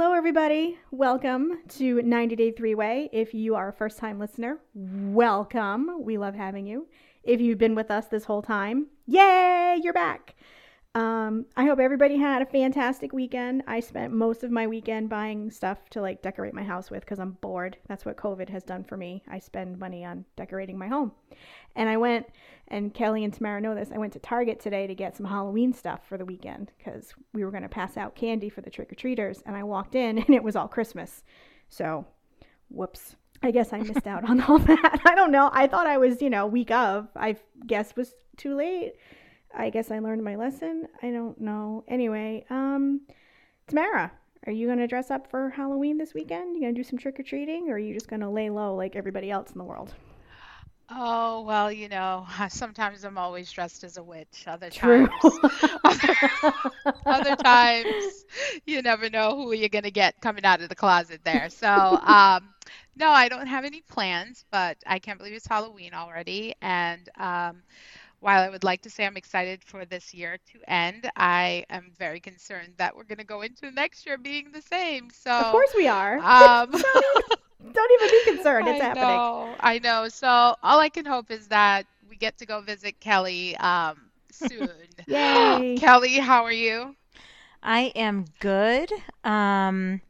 Hello, everybody. Welcome to 90 Day Three Way. If you are a first time listener, welcome. We love having you. If you've been with us this whole time, yay, you're back. Um, I hope everybody had a fantastic weekend. I spent most of my weekend buying stuff to like decorate my house with because I'm bored. That's what COVID has done for me. I spend money on decorating my home. And I went, and Kelly and Tamara know this, I went to Target today to get some Halloween stuff for the weekend because we were going to pass out candy for the trick or treaters. And I walked in and it was all Christmas. So, whoops. I guess I missed out on all that. I don't know. I thought I was, you know, week of. I guess was too late. I guess I learned my lesson. I don't know. Anyway, um, Tamara, are you going to dress up for Halloween this weekend? You going to do some trick or treating or are you just going to lay low like everybody else in the world? Oh, well, you know, sometimes I'm always dressed as a witch. Other True. times, other, other times, you never know who you're going to get coming out of the closet there. So, um, no, I don't have any plans, but I can't believe it's Halloween already. And um, while I would like to say I'm excited for this year to end, I am very concerned that we're going to go into next year being the same. So, Of course we are. um, don't even be concerned. It's I happening. know, I know. So all I can hope is that we get to go visit Kelly um, soon. Yay. Kelly, how are you? I am good. Um,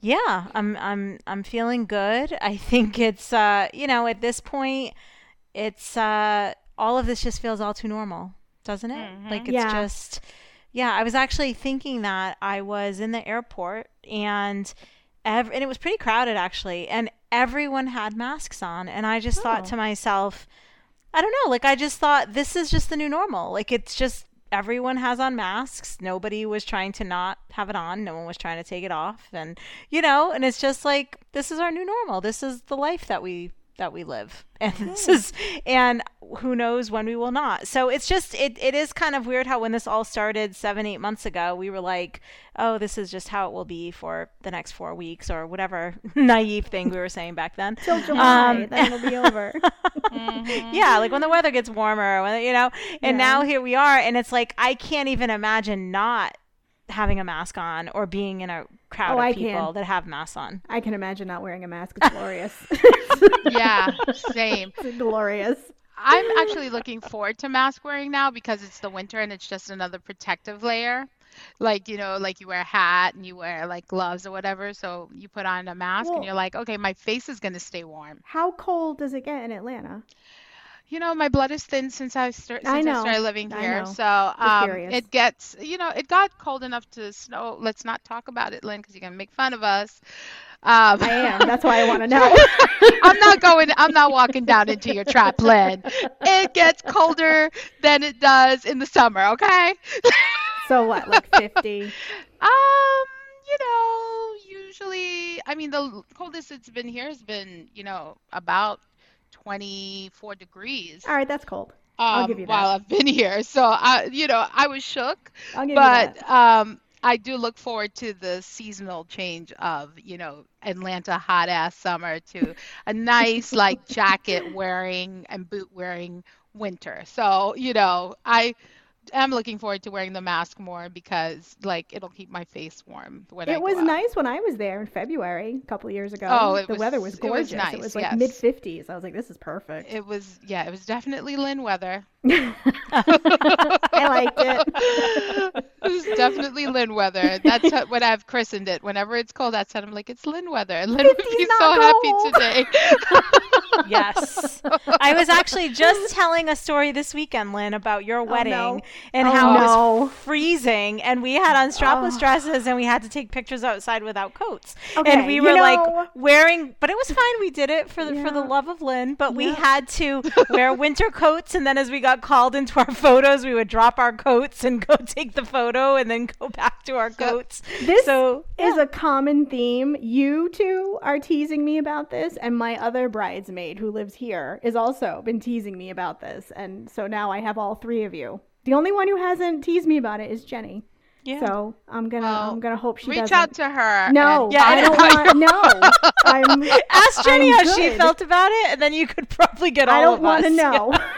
yeah, I'm I'm I'm feeling good. I think it's uh, you know, at this point, it's uh, all of this just feels all too normal, doesn't it? Mm-hmm. Like it's Yeah. just yeah, I was actually thinking that I was in the airport and ev- and it was pretty crowded actually, and everyone had masks on, and I just Oh. thought to oh. myself, I don't know, like I just thought this is just the new normal. Like it's just everyone has on masks. Nobody was trying to not have it on. No one was trying to take it off. And you know, and it's just like this is our new normal. This is the life that we that we live. And this is and who knows when we will not. So it's just it it is kind of weird how when this all started 7 8 months ago, we were like, "Oh, this is just how it will be for the next 4 weeks or whatever naive thing we were saying back then." Till July, Um, then it'll be over. yeah, like when the weather gets warmer, when you know, and Yeah. now here we are, and it's like I can't even imagine not having a mask on or being in a crowd Oh, of I people can. that have masks on. I can imagine not wearing a mask. It's glorious. Yeah, same. it's glorious. I'm actually looking forward to mask wearing now because it's the winter and it's just another protective layer. Like, you know, like you wear a hat and you wear like gloves or whatever. So you put on a mask Well- and you're like, okay, my face is going to stay warm. How cold does it get in Atlanta? You know, my blood is thin since I start, since I, know. started living I here. know. So um, it gets, you know, it got cold enough to snow. Let's not talk about it, Lynn, because you're gonna make fun of us. Um, I am. That's why I want to know. I'm not going. I'm not walking down into your trap, Lynn. It gets colder than it does in the summer. Okay. so what, like 50? Um, you know, usually, I mean, the coldest it's been here has been, you know, about 24 degrees. All right, that's cold. um, I'll give you while. I've been here. So I, you know, I was shook, I'll give you but that. um, I do look forward to the seasonal change of, you know, Atlanta hot ass summer to a nice like jacket wearing and boot wearing winter. So, you know, I am looking forward to wearing the mask more because like it'll keep my face warm when I It go was nice when I was there in February a couple of years ago. Oh, the was- weather was gorgeous it was gorgeous. It was like yes. mid 50s. I was like, this is perfect. It was yeah, it was definitely Lynn weather. I liked it. It's definitely Lynn weather. That's what I've christened it. Whenever it's cold outside, I'm like, it's Lynn weather. And Lynn would be not so happy cold. today. Yes. I was actually just telling a story this weekend, Lynn, about your oh, wedding no. and Oh, how it was freezing and we had on strapless Oh. dresses and we had to take pictures outside without coats. Okay, and we you were know- like wearing but it was fine. We did it for the for the love of Lynn, but we had to wear winter coats and then as we got called into our photos, we would drop our coats and go take the photo and then go back to our coats. This so is a common theme. You two are teasing me about this, and my other bridesmaid who lives here is also been teasing me about this. And so now I have all three of you. The only one who hasn't teased me about it is Jenny. yeah. So I'm gonna Well, I'm gonna hope she Reach doesn't. out to her. no, and- Yeah, I I don't want. No, I'm. Ask Jenny I'm how she good. felt about it, and then you could probably get all I don't want to know. yeah,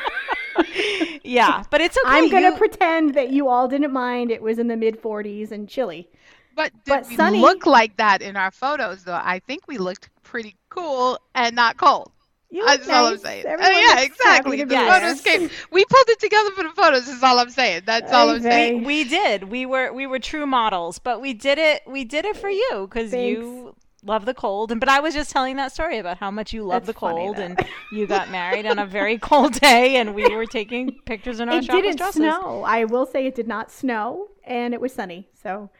but it's okay. I'm gonna You- pretend that you all didn't mind. It was in the mid 40s and chilly. But did But we Sunny- look like that in our photos though? I think we looked pretty cool and not cold. You That's look all I'm saying. Oh, Everyone yeah, exactly. The be photos came. We pulled it together for the photos. Is all I'm saying. That's all I'm saying. vey. We did. We were we were true models, but we did it. We did it for you because you love the cold. And but I was just telling that story about how much you love That's the cold, and you got married on a very cold day, and we were taking pictures in our It didn't dresses. snow. I will say it did not snow, and it was sunny. So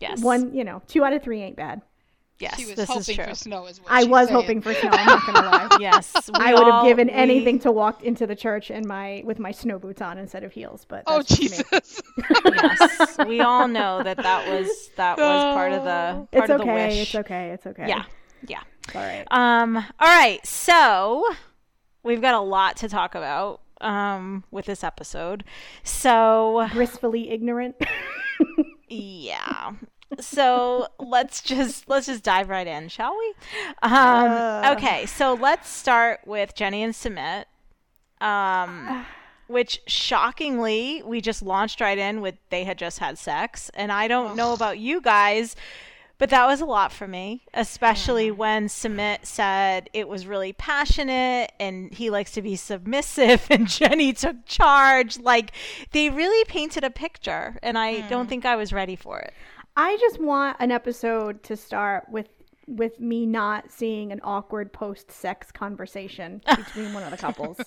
Yes. one, you know, two out of three ain't bad. Yes. She was this is true. for snow as well. I was hoping for snow. I'm not gonna lie. Yes. we I would have given we- anything to walk into the church in my with my snow boots on instead of heels. But Oh that's just me. Jesus! yes. We all know that that was that was part of the part It's of the okay. wish. It's okay. It's okay. Yeah. Yeah. It's all right. Um, all right, so we've got a lot to talk about um, with this episode. So Blissfully ignorant. yeah, so let's just let's just dive right in, shall we? Um, Uh. okay, so let's start with Jenny and Sumit. Um, which shockingly we just launched right in with they had just had sex, and I don't know about you guys. But that was a lot for me, especially when Sumit said it was really passionate and he likes to be submissive and Jenny took charge. Like they really painted a picture and I don't think I was ready for it. I just want an episode to start with with me not seeing an awkward post sex conversation between one of the couples.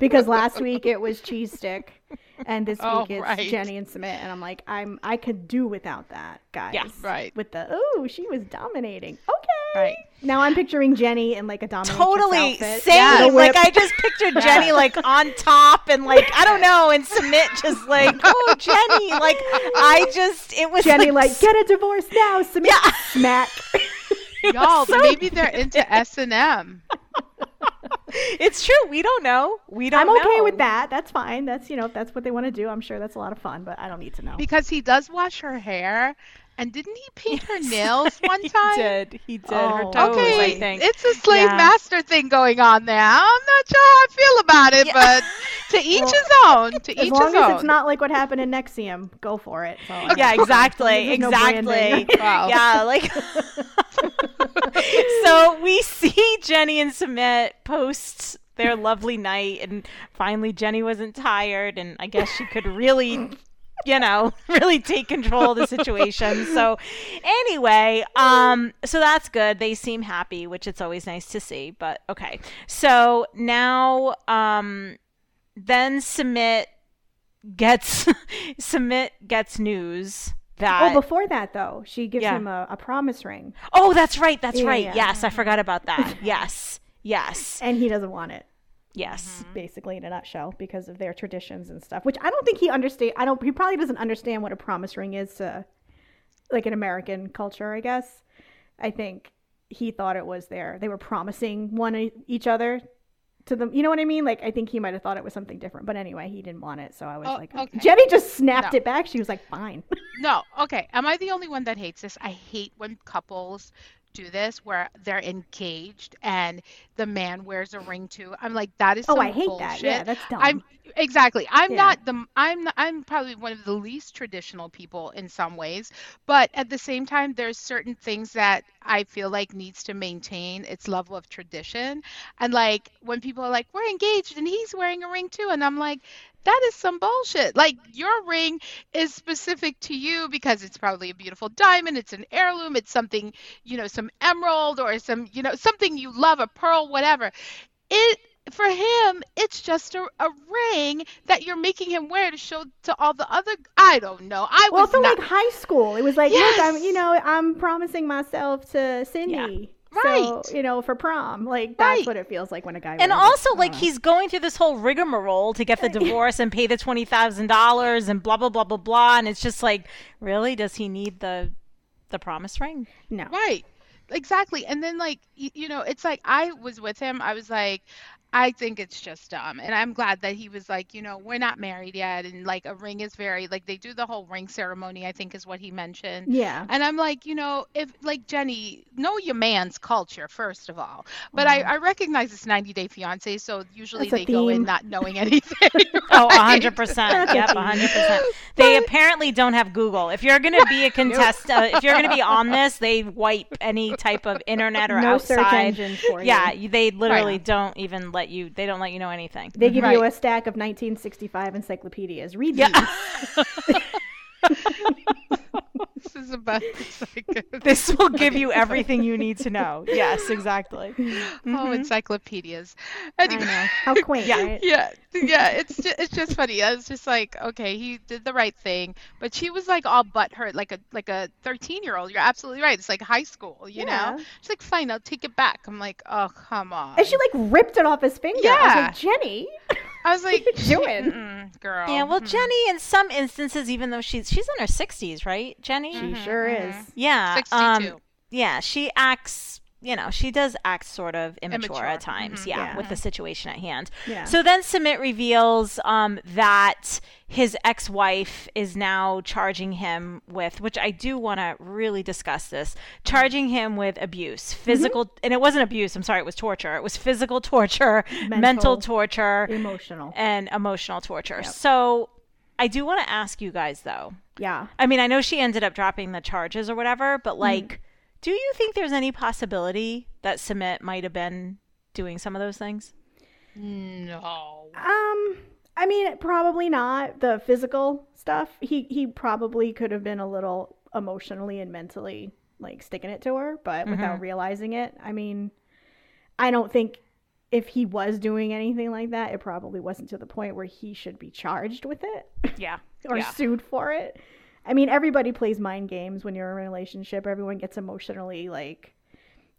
because last week it was cheese stick and this Oh, week it's right. Jenny and Sumit and I'm like I'm I could do without that, guys. Yeah, right. With the oh, she was dominating. Okay. Right. Now I'm picturing Jenny in like a dominatrix Totally outfit. same. Like. I just pictured Jenny like on top and like I don't know, and Sumit just like, oh Jenny, like I just it was Jenny like, like get a divorce now, Sumit Yeah. smack. Y'all, so maybe they're into S and M. it's true. We don't know. We don't. I'm okay know. with that. That's fine. That's you know, if that's what they want to do. I'm sure that's a lot of fun, but I don't need to know. Because he does wash her hair, and didn't he paint her nails one time? He did. He did. Her Oh. toes, Okay, I think. it's a slave Yeah. master thing going on there. I'm not sure how I feel about it, Yeah. but to each Well, his own. To As each long his as own. it's not like what happened in NXIVM, go for it. So, yeah, exactly, There's no exactly. Wow. Yeah, like so we see Jenny and Sumit post their lovely night, and finally Jenny wasn't tired, and I guess she could really. You know, really take control of the situation. So, anyway, um, so that's good. They seem happy, which it's always nice to see. But okay, so now, um, then Sumit gets Sumit gets news that Oh, before that though, she gives Yeah. him a, a promise ring, Oh, that's right. That's Yeah, right. yeah. Yes, I forgot about that. yes. Yes. and he doesn't want it. Yes. Mm-hmm. Basically, in a nutshell, because of their traditions and stuff. Which I don't think he understand. I don't. He probably doesn't understand what a promise ring is to, like, an American culture. I guess. I think he thought it was there. They were promising one each other to them. You know what I mean? Like, I think he might have thought it was something different. But anyway, he didn't want it. So I was Oh, like, okay. Jenny just snapped No. it back. She was like, fine. No, okay. Am I the only one that hates this? I hate when couples do this where they're engaged and the man wears a ring too. I'm like, that is oh, I hate bullshit. that. Yeah, that's dumb. I'm exactly. I'm Yeah. not the. I'm. I'm probably one of the least traditional people in some ways, but at the same time, there's certain things that I feel like needs to maintain its level of tradition. And like when people are like, "We're engaged," and he's wearing a ring too, and I'm like, that is some bullshit. Like your ring is specific to you because it's probably a beautiful diamond, it's an heirloom, it's something, you know, some emerald or some, you know, something you love, a pearl, whatever. It for him, it's just a, a ring that you're making him wear to show to all the other. I don't know. I well, was not. like high school, it was like, look, I'm, Yes. you know, I'm promising myself to Cindy. So, Right. you know, for prom. Like, that's Right. what it feels like when a guy And wears it. also, like, he's going through this whole rigmarole to get the divorce and pay the twenty thousand dollars and blah blah blah blah blah. And it's just like, really, does he need the the promise ring? no. Right. Exactly. And then like you know, it's like I was with him. I was like I think it's just dumb. And I'm glad that he was like, you know, we're not married yet. And like a ring is very, like they do the whole ring ceremony, I think is what he mentioned. Yeah. And I'm like, you know, if like Jenny, know your man's culture, first of all. But I, I recognize it's 90 Day Fiance. So usually. That's they go in not knowing anything. Oh, 100%. Yep, 100%. They apparently don't have Google. If you're going to be a contest, uh, if you're going to be on this, they wipe any type of internet or no search outside. engine for you. Yeah, you- they literally Right. don't even let you. They don't let you know anything. They give you a stack of 1965 encyclopedias. Read Yeah. these. this is about it's like, This will give you everything you need to know. Yes, exactly. oh, mm-hmm. encyclopedias. I know. How quaint, Yeah. right? yeah yeah it's just, it's just funny it's just like okay he did the right thing but she was like all but hurt like a like a 13 year old you're absolutely right it's like high school you Yeah. know she's like fine i'll take it back i'm like oh come on And she like ripped it off his finger. I was Yeah. like, Jenny. I was like you doing? Mm, girl Yeah, well, mm-mm." Jenny, in some instances, even though she's she's in her 60s, right, Jenny? She mm-hmm, sure mm-hmm. is. Yeah. Um, 62 Um, yeah, she acts. You know, she does act sort of immature, Immature. at times. Mhm. Yeah, Yeah. with the situation at hand. Yeah. So then Sumit reveals um, that his ex-wife is now charging him with, which I do want to really discuss this, charging him with abuse, physical, and it wasn't abuse. I'm sorry, it was torture. It was physical torture, mental, Mental. torture, Emotional. and emotional torture. So I do want to ask you guys though. Yeah. I mean, I know she ended up dropping the charges or whatever, Mm-hmm. but like, do you think there's any possibility that Sumit might have been doing some of those things? no Um, I mean, probably not the physical stuff. He he probably could have been a little emotionally and mentally like sticking it to her, but without realizing it. I mean, I don't think if he was doing anything like that, it probably wasn't to the point where he should be charged with it Yeah. or Yeah. sued for it. I mean, everybody plays mind games when you're in a relationship. Everyone gets emotionally like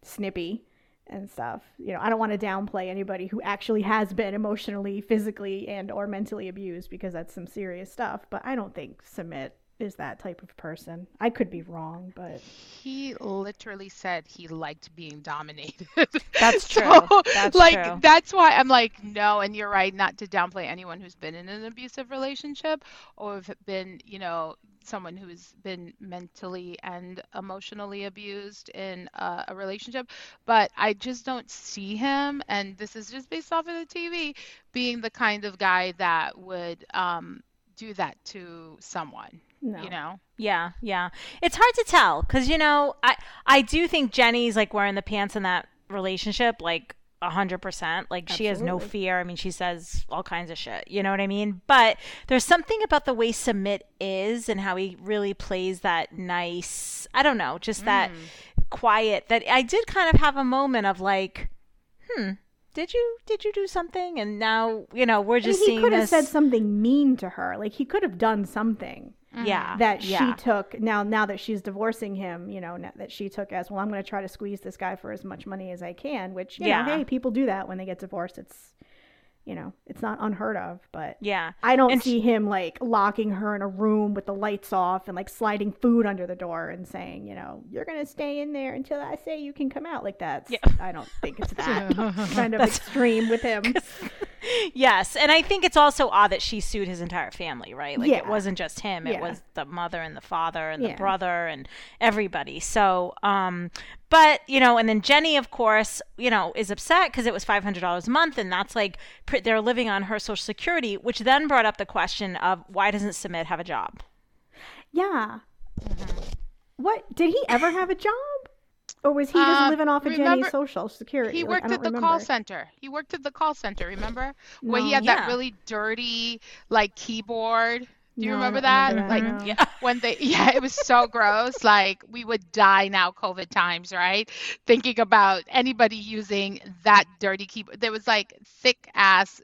snippy and stuff. You know, I don't want to downplay anybody who actually has been emotionally, physically, and or mentally abused because that's some serious stuff. But I don't think Sumit is that type of person. I could be wrong, but he literally said he liked being dominated That's So, true. That's like true. that's why i'm like no and you're right not to downplay anyone who's been in an abusive relationship or have been you know someone who's been mentally and emotionally abused in uh, a relationship but i just don't see him and this is just based off of the tv being the kind of guy that would um, do that to someone no. you know Yeah, yeah. It's hard to tell because you know I I do think Jenny's like wearing the pants in that relationship like a hundred percent. Like she has no fear. I mean, she says all kinds of shit. You know what I mean? But there's something about the way Sumit is and how he really plays that nice. I don't know, just that quiet. That I did kind of have a moment of like, hmm. Did you did you do something? And now you know we're just he seeing could have this. said something mean to her. Like he could have done something. Yeah, that yeah. she took now now that she's divorcing him you know now that she took as well i'm going to try to squeeze this guy for as much money as i can which you Yeah. know hey people do that when they get divorced it's you know it's not unheard of but yeah. i don't And see him like locking her in a room with the lights off and like sliding food under the door and saying you know you're going to stay in there until i say you can come out like that Yeah. i don't think it's that kind of extreme with him Yes, and I think it's also odd that she sued his entire family, right? Like it wasn't just him; it Yeah. was the mother and the father and the brother and everybody. So, um, but you know, and then Jenny, of course, you know, is upset because it was five hundred dollars a month, and that's like pr- they're living on her social security, which then brought up the question of why doesn't Sumit have a job? yeah what did he ever have a job or was he just Um, living off of remember- jenny's social security He worked don't at the remember. call center. He worked at the call center, remember? Where he had Yeah. that really dirty like keyboard. Do you No, remember that? remember like that. Yeah. when they yeah, it was so gross. Like we would die now COVID times, right? Thinking about anybody using that dirty keyboard. There was like thick ass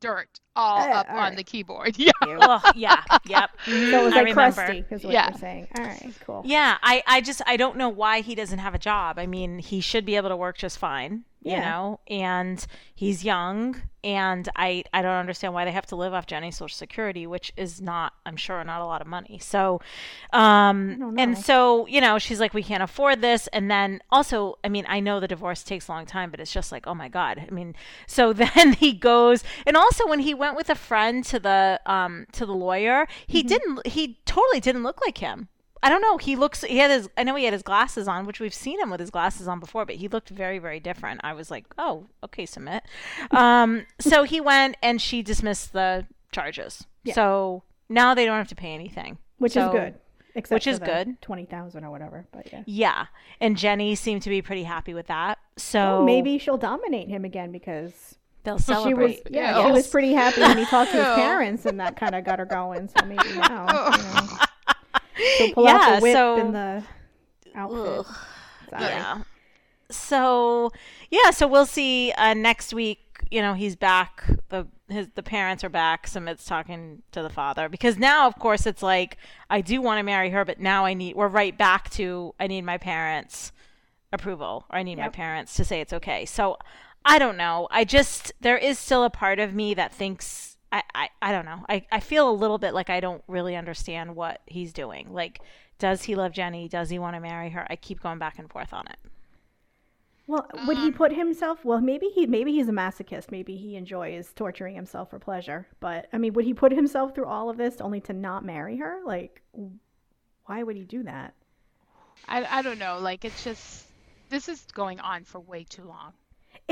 dirt all Uh, up all on the keyboard. Yeah. Ugh, yeah, yep. So it was I like remember. crusty, is what Yeah. you're saying. All right, cool. Yeah, I, I just I don't know why he doesn't have a job. I mean, he should be able to work just fine. You Yeah. know, and he's young, and I I don't understand why they have to live off Jenny's social security, which is not, I'm sure, not a lot of money. So, um, and so you know, she's like, we can't afford this, and then also, I mean, I know the divorce takes a long time, but it's just like, oh my god, I mean, so then he goes, and also when he went with a friend to the um to the lawyer, he Mm-hmm. didn't, he totally didn't look like him. I don't know. He looks. He had his. I know he had his glasses on, which we've seen him with his glasses on before, but he looked very, very different. I was like, oh, okay, Sumit. Um, so he went, and she dismissed the charges. Yeah. So now they don't have to pay anything, which So- is good. Except which for is the good. Twenty thousand or whatever, but yeah. Yeah, and Jenny seemed to be pretty happy with that. So Well, maybe she'll dominate him again because they'll she was celebrate. yeah Ew. she was pretty happy when he talked to his parents and that kind of got her going. So maybe now you know, she'll pull out Yeah, the whip so- and the outfit. Yeah. So yeah, so we'll see uh, next week. You know, he's back. The his the parents are back. Sumit's talking to the father because now, of course, it's like I do want to marry her, but now I need. We're right back to I need my parents' approval, or I need my parents to say it's okay. So I don't know. I just there is still a part of me that thinks. I, I, I don't know. I, I feel a little bit like I don't really understand what he's doing. Like, does he love Jenny? Does he want to marry her? I keep going back and forth on it. Well, would he um, put himself? Well, maybe he maybe he's a masochist. Maybe he enjoys torturing himself for pleasure. But I mean, would he put himself through all of this only to not marry her? Like, why would he do that? I, I don't know. Like it's just this is going on for way too long.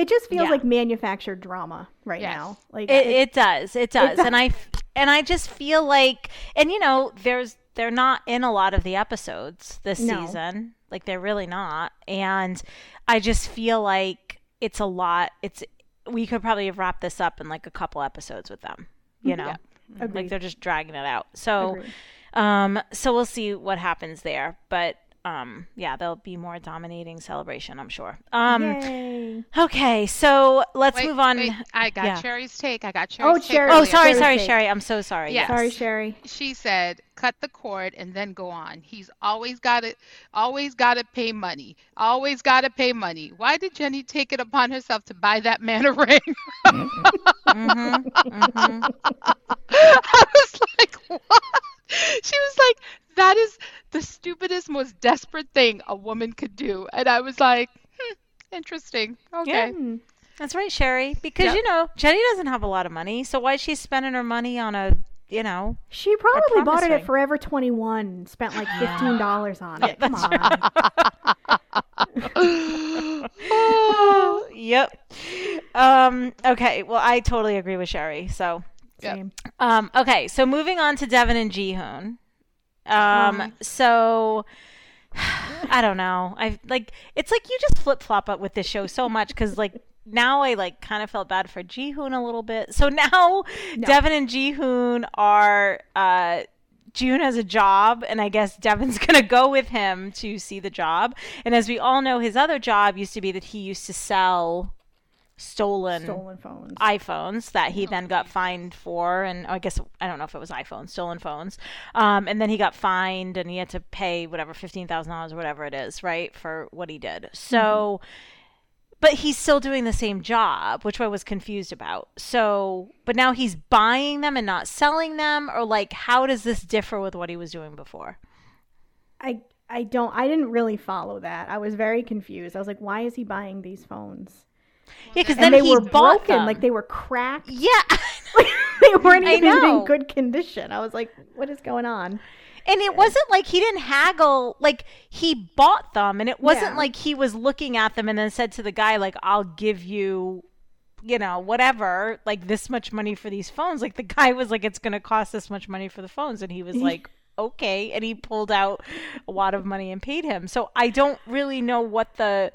It just feels Yeah. like manufactured drama right Yes. now. Like It, it does. It does. does. And I and I just feel like and you know, there's they're not in a lot of the episodes this No. season. Like they're really not. And I just feel like it's a lot. It's we could probably have wrapped this up in like a couple episodes with them, you know. Like they're just dragging it out. So Agreed. um so we'll see what happens there. But um yeah, there'll be more dominating celebration, I'm sure. Um Yay! okay, so let's Wait, move on. wait, I got Yeah. Cherry's take. I got Oh, Cherry's take. Cherry. Oh, sorry, Sherry's sorry, take. Sherry. I'm so sorry. Yeah. Sorry, Sherry. She said, "Cut the cord and then go on." He's always got to, always got to pay money. Always got to pay money. Why did Jenny take it upon herself to buy that man a ring? Mhm, mhm. I was like, what? She was like, that is the stupidest, most desperate thing a woman could do. And I was like, hmm, interesting. Okay. Hmm. That's right, Sherry. Because Yep. you know Jenny doesn't have a lot of money, so why is she spending her money on a, you know? She probably promise bought it at Forever 21 spent like $15 on it. Come on. yep. Um. Okay. Well, I totally agree with Sherry. So, Yep. Um. Okay. So moving on to Deavan and Jihoon. Um. Um. So. I don't know. I like it's like you just flip flop up with this show so much because like now I like kind of felt bad for Jihoon a little bit. So now No. Deavan and Jihoon are uh June has a job, and I guess Deavan's gonna go with him to see the job. And as we all know, his other job used to be that he used to sell stolen, Stolen phones. iPhones that he then got fined for, and I guess I don't know if it was iPhones, stolen phones. Um, and then he got fined, and he had to pay whatever fifteen thousand dollars or whatever it is, right, for what he did. So, but he's still doing the same job, which I was confused about. So, but now he's buying them and not selling them, or like, how does this differ with what he was doing before? I I don't I didn't really follow that. I was very confused. I was like, why is he buying these phones? Yeah, because then they he were bought broken, them. like they were cracked. yeah. they weren't even in good condition. I was like, what is going on? And it wasn't like he didn't haggle, like he bought them and it wasn't Yeah. like he was looking at them and then said to the guy like I'll give you you know, whatever, like this much money for these phones. Like the guy was like it's going to cost this much money for the phones and he was like okay and he pulled out a lot of money and paid him. So I don't really know what the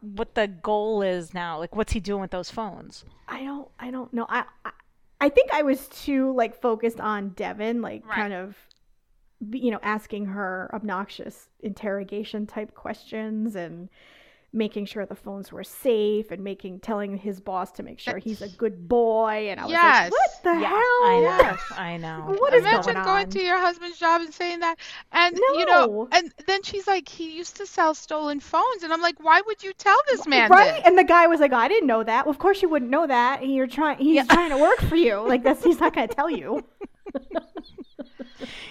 what the goal is now. Like what's he doing with those phones? I don't I don't know. I I, I think I was too like focused on Deavan, like Right. kind of you know, asking her obnoxious interrogation type questions and making sure the phones were safe and making telling his boss to make sure he's a good boy. And I was Yes. like, what the Yeah, hell? I know. Yes. I know. What is Imagine going going on? to your husband's job and saying that. And you know, and then she's like, he used to sell stolen phones, and I'm like, why would you tell this man right? this? And the guy was like, I didn't know that. Well, of course you wouldn't know that. And you're trying. He's Yeah. trying to work for you. Like that's. He's not going to tell you.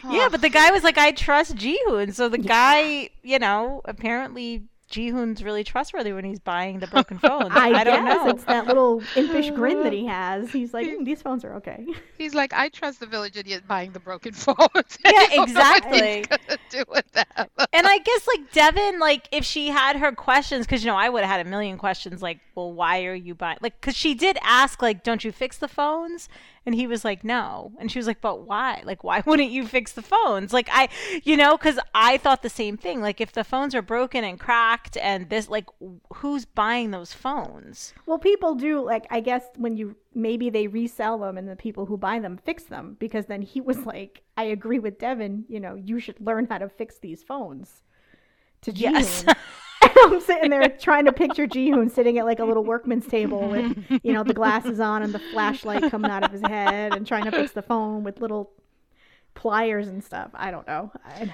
Yeah, but the guy was like, I trust Jihoon. So the guy, you know, apparently Jihoon's really trustworthy when he's buying the broken phones. I, I, don't guess know. it's that little impish grin that he has. He's like, "Mm, these phones are okay. He's like, I trust the village idiot buying the broken phones. Yeah, I don't know what exactly. do with them. And I guess like Deavan, like if she had her questions, because you know I would have had a million questions, like, well, why are you buying? Like, because she did ask, like, don't you fix the phones? And he was like, no. And she was like, but why? Like, why wouldn't you fix the phones? Like, I, you know, because I thought the same thing. Like, if the phones are broken and cracked, and this, like, who's buying those phones? Well, people do like. I guess when you maybe they resell them, and the people who buy them fix them because then he was like, I agree with Deavan. You know, you should learn how to fix these phones. To Yes. Jihoon. I'm sitting there trying to picture Jihoon sitting at like a little workman's table with, you know, the glasses on and the flashlight coming out of his head and trying to fix the phone with little pliers and stuff. I don't know. I,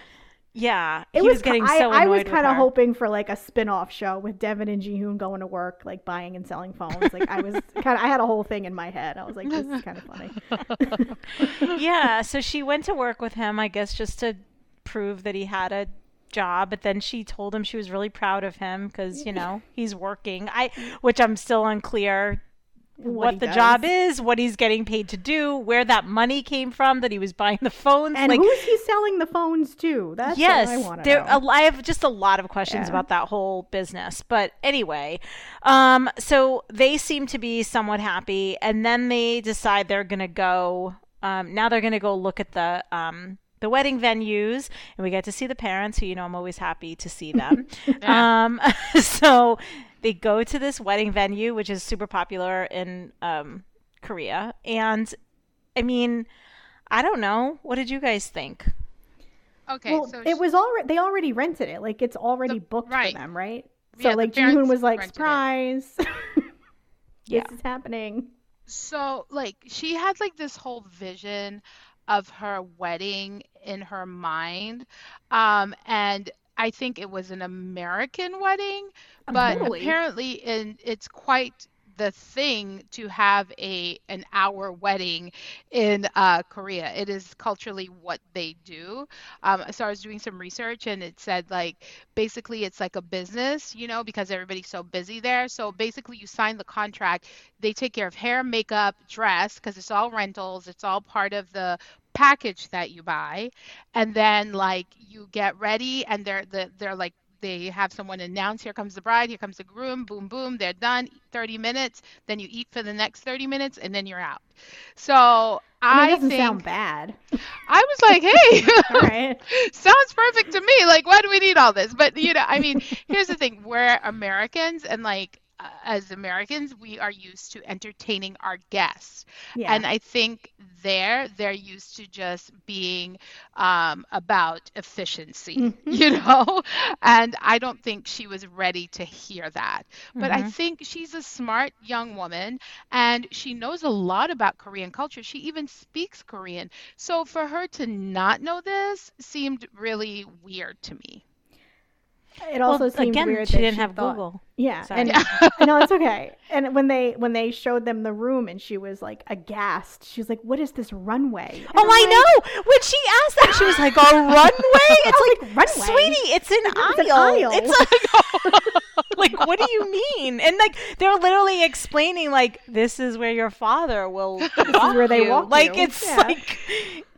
Yeah, it was, was, getting I, so I was kind of hoping for like a spin-off show with Deavan and Jihoon going to work, like buying and selling phones. Like I was kind of, I had a whole thing in my head. I was like, this is kind of funny. yeah, so she went to work with him, I guess, just to prove that he had a job. But then she told him she was really proud of him because you know he's working. I, which I'm still unclear what, he the does. job is, what he's getting paid to do, where that money came from that he was buying the phones. And like, who's he selling the phones to? That's yes, what I want to there. know. I have just a lot of questions Yeah. about that whole business. But anyway, um, so they seem to be somewhat happy, and then they decide they're gonna go. Um, now they're gonna go look at the um the wedding venues, and we get to see the parents, who you know I'm always happy to see them. Um, so they go to this wedding venue, which is super popular in um Korea, and I mean. I don't know. What did you guys think? Okay, well, so it was already they already rented it. Like it's already The- booked right. for them, right? So Yeah, like parents Jihoon was like, rented it. surprise. Yeah. This is happening. So, like, she had like this whole vision of her wedding in her mind. Um, and I think it was an American wedding, but Totally. apparently in it's quite the thing to have a an hour wedding in uh, Korea. It is culturally what they do. Um, so I was doing some research and it said like basically it's like a business, you know, because everybody's so busy there. So basically you sign the contract. They take care of hair, makeup, dress because it's all rentals. It's all part of the package that you buy and then like you get ready and they're the, they're like they have someone announce here comes the bride here comes the groom boom boom they're done 30 minutes then you eat for the next 30 minutes and then you're out so I mean, i, doesn't think sound bad. i was like hey right. sounds perfect to me like why do we need all this but you know i mean here's the thing we're americans and like uh, as americans we are used to entertaining our guests Yeah. and I think there they're used to just being um, about efficiency, Mhm. you know? And I don't think she was ready to hear that. But I Mhm. think she's a smart young woman and she knows a lot about Korean culture. She even speaks Korean. So for her to not know this seemed really weird to me. it also well, seemed again, weird she that didn't she have thought- Google. Yeah, Sorry. and no, it's okay. And when they when they showed them the room, and she was like aghast. She was like, "What is this runway?" And Oh, I'm I like, know. When she asked that, she was like, "A runway?" It's like, like, "Runway?" sweetie, it's an It's an aisle. aisle. It's like, oh, like, what do you mean? And like, they're literally explaining, like, this is where your father will. This is where they walk Like, you. it's Yeah. like.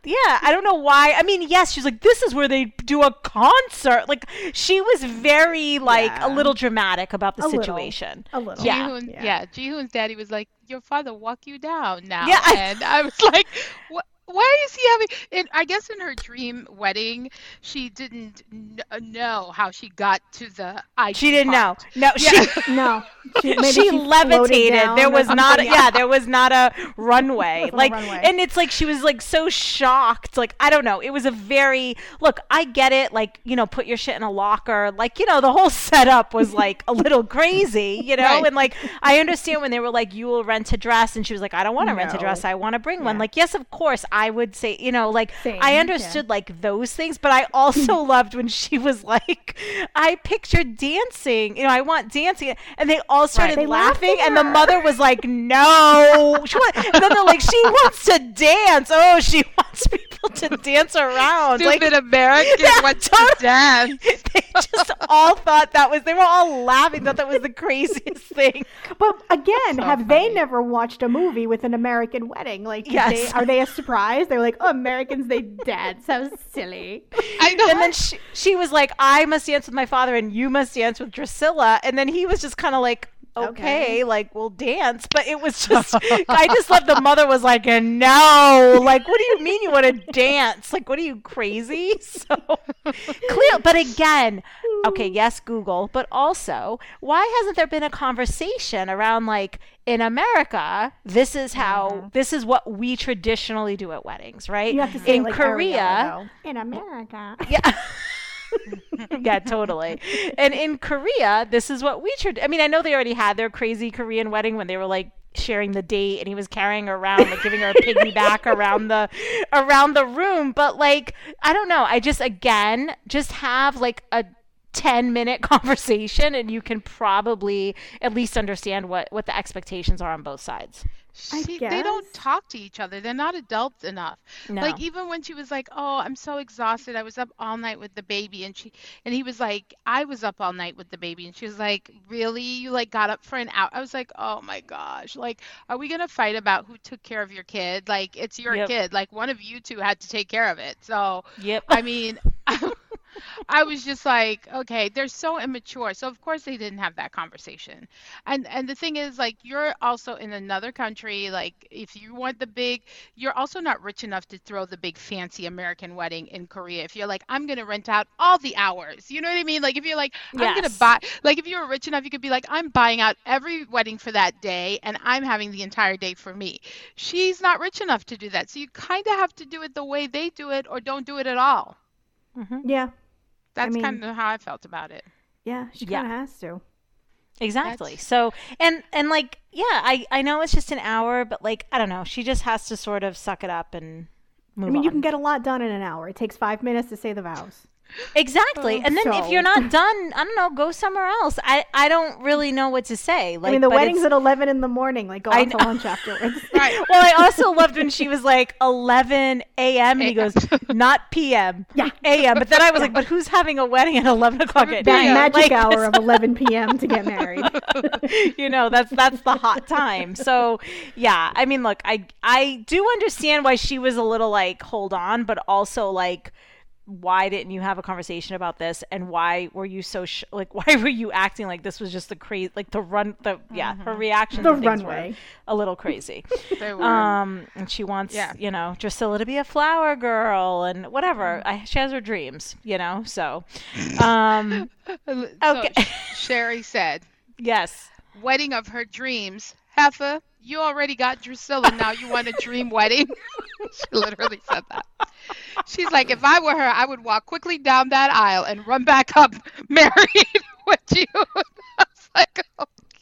Yeah, I don't know why. I mean, yes, she's like, this is where they do a concert. Like, she was very, like, Yeah. a little dramatic about the A little. situation. a little. Yeah. Jihoon, Yeah. yeah. Jihoon's daddy was like, "Your father walk you down now," Yeah. and I was like, "What? Why is he having? In, I guess in her dream wedding, she didn't kn- know how she got to the. IT She didn't know. No, Yeah. she No, she, she levitated. There was not. A, yeah, there was not a runway. Wasn't a like, runway. and it's like she was like so shocked. Like, I don't know. It was a very look. I get it. Like, you know, put your shit in a locker. Like, you know, the whole setup was like a little crazy. You know, Right. and like I understand when they were like, you will rent a dress, and she was like, I don't want to rent a dress. I want to bring one. Like, yes, of course, I would say. You know, like Same, I yeah. understood like those things, but I also loved when she was like, I pictured dancing. You know, I want dancing, and they all started They laughing, at and the mother was like, "No," she wa- and then they're like, "She wants to dance. Oh, she wants people to dance around." Stupid like American Yeah, went to dance. they just all thought that was. They were all laughing. Thought that was the craziest thing. But again, So have they never watched a movie with an American wedding? Like, Yes. they, are they a surprise? They're like, oh, Americans, they dance. How silly. I know. And then she, she was like, "I must dance with my father, and you must dance with Drascilla." And then he was just kind of like. Okay, Okay. like we'll dance, but it was just I just love the mother was like, no, like what do you mean you want to dance? Like what are you crazy? So clear, but again, okay, yes, Google, but also why hasn't there been a conversation around like in America, this is how this is what we traditionally do at weddings, right? You have to say in like Korea, though. in America. yeah. yeah, totally. And in Korea, this is what we should. I mean, I know they already had their crazy Korean wedding when they were like sharing the date and he was carrying her around like giving her a piggyback around the around the room but like i don't know i just again just have like a 10 minute conversation and you can probably at least understand what what the expectations are on both sides I She, they don't talk to each other. They're not adults enough. No. Like even when she was like, "Oh, I'm so exhausted. I was up all night with the baby," and she and he was like, "I was up all night with the baby," and she was like, "Really? You like got up for an hour?" I was like, "Oh my gosh! Like, are we gonna fight about who took care of your kid? Like, it's your Yep. kid. Like, one of you two had to take care of it." So yep I mean, I was just like, okay, they're so immature. So of course they didn't have that conversation. And and the thing is like you're also in another country, like if you want the big, you're also not rich enough to throw the big fancy American wedding in Korea. If you're like, I'm going to rent out all the hours. You know what I mean? Like if you're like, I'm going to buy like if you were rich enough, you could be like, I'm buying out every wedding for that day and I'm having the entire day for me. She's not rich enough to do that. So you kind of have to do it the way they do it or don't do it at all. Mm-hmm. Yeah. That's mean- kind of how I felt about it. Yeah, she kind of has to. Exactly. That's- So and and like yeah, I I know it's just an hour, but like I don't know, she just has to sort of suck it up and move I mean, on. you can get a lot done in an hour. It takes five minutes to say the vows. Exactly. Um, and then if you're not done, I don't know, go somewhere else. I I don't really know what to say. Like I mean, the wedding's at 11 in the morning. Like, go out to lunch afterwards. Right. well, I also loved when she was like 11 a.m. and he goes, not p.m. Yeah. a.m. But then I was like, but who's having a wedding at 11 o'clock at that night? magic Like, hour of 11 p.m. to get married. you know that's that's the hot time so yeah i mean look i i do understand why she was a little like hold on but also like why didn't you have a conversation about this and why were you so sh- like why were you acting like this was just the crazy like the run the yeah her reaction The to things were runway. a little crazy um and she wants Yeah. you know Drascilla to be a flower girl and whatever Mm. I, she has her dreams you know so um so okay. Sherry said, yes wedding of her dreams. Heifer, you already got Drascilla. Now you want a dream wedding? she literally said that. She's like, if I were her, I would walk quickly down that aisle and run back up married with you. I was like,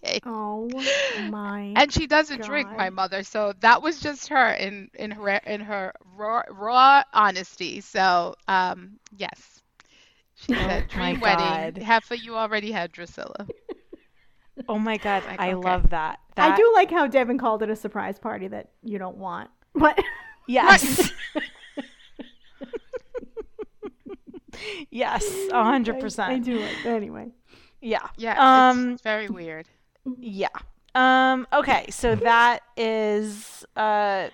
okay. Oh my. And she doesn't drink, my mother. So that was just her in in her in her raw, raw honesty. So um, yes, she said Oh dream God. wedding. Heifer, you already had Drascilla. Oh my god Like, i okay. love that that I do like how Deavan called it a surprise party that you don't want. But Yes. yes, a hundred I, I percent. do like that anyway. Yeah. Yeah, Um. it's very weird. Yeah. Um. Okay. So that is uh,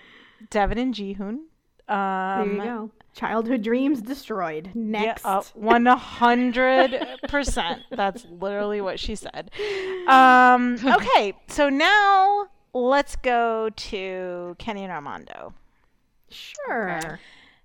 Deavan and Jihoon. Um, There you go. Childhood dreams destroyed. Next. Yeah, uh, one hundred percent. That's literally what she said. Um, okay, so now let's go to Kenny and Armando. Sure.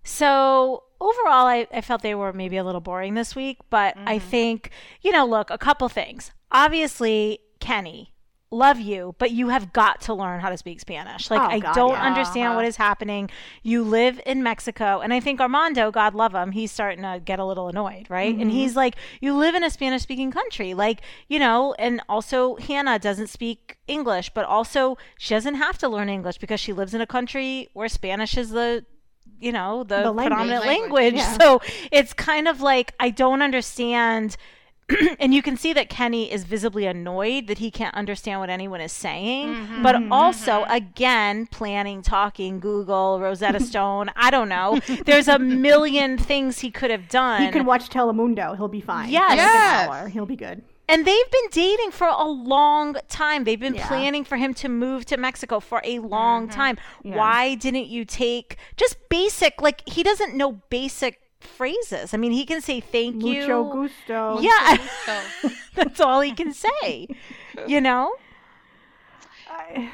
So overall, I, I felt they were maybe a little boring this week, but I Mm-hmm. think, you know, look, a couple things. Obviously, Kenny, love you, but you have got to learn how to speak Spanish. Like, Oh, I God, don't yeah. understand what Uh-huh. is happening. You live in Mexico, and I think Armando, God love him, he's starting to get a little annoyed, right? Mm-hmm. And he's like, you live in a Spanish speaking country. Like, you know, and also Hannah doesn't speak English, but also she doesn't have to learn English because she lives in a country where Spanish is the you know the, The language. predominant Language, language, yeah. so it's kind of like i don't understand and you can see that kenny is visibly annoyed that he can't understand what anyone is saying Mm-hmm, but also again planning talking google rosetta stone i don't know there's a million things he could have done He can watch Telemundo. He'll be fine. Yes. Yes. He'll be good. and they've been dating for a long time. They've been Yeah. planning for him to move to Mexico for a long time. Yeah. Why didn't you take just basic, like, he doesn't know basic phrases. I mean, he can say thank Mucho you. gusto. Yeah, So that's all he can say. You know?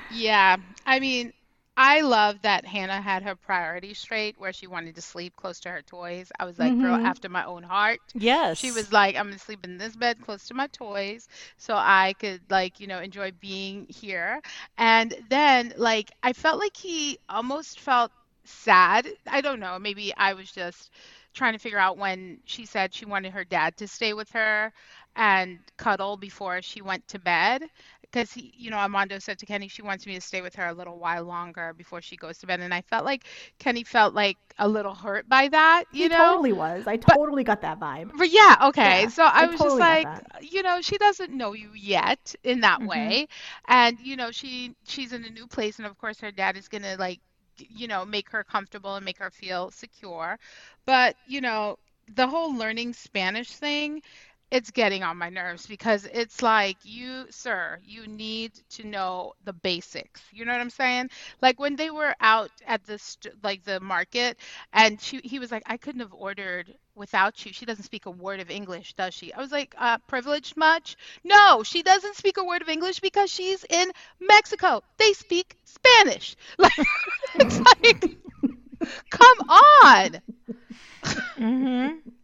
Yeah, I mean, I love that Hannah had her priorities straight where she wanted to sleep close to her toys. I was like, girl, Mhm. after my own heart. Yes. She was like, I'm gonna sleep in this bed close to my toys so I could like, you know, enjoy being here. And then like I felt like he almost felt sad. I don't know, maybe I was just trying to figure out when she said she wanted her dad to stay with her and cuddle before she went to bed. Because you know, Armando said to Kenny, she wants me to stay with her a little while longer before she goes to bed. And I felt like Kenny felt like a little hurt by that, you he know? totally was. I totally got that vibe. But yeah, okay. Yeah, so I, I was totally just like, you know, she doesn't know you yet in that Mhm. way, and you know, she she's in a new place, and of course, her dad is gonna like, you know, make her comfortable and make her feel secure. But you know, the whole learning Spanish thing, it's getting on my nerves because it's like you, sir, you need to know the basics. You know what I'm saying? Like when they were out at the st- like the market, and she he was like, I couldn't have ordered without you. She doesn't speak a word of English, does she? I was like, uh, privileged much? No, she doesn't speak a word of English because she's in Mexico. They speak Spanish. Like it's like, come on. Mm-hmm.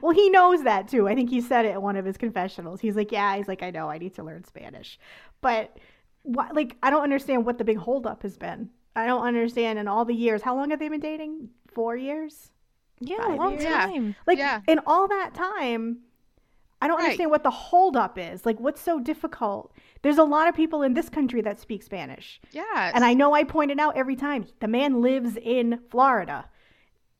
Well, he knows that too. I think he said it in one of his confessionals. He's like, "Yeah, he's like, I know, I need to learn Spanish," but what? Like, I don't understand what the big holdup has been. I don't understand in all the years. How long have they been dating? Four years. Yeah, a long years. Yeah. time. Like Yeah. in all that time, I don't Right. understand what the holdup is. Like, what's so difficult? There's a lot of people in this country that speak Spanish, Yes. and I know I pointed out every time the man lives in Florida.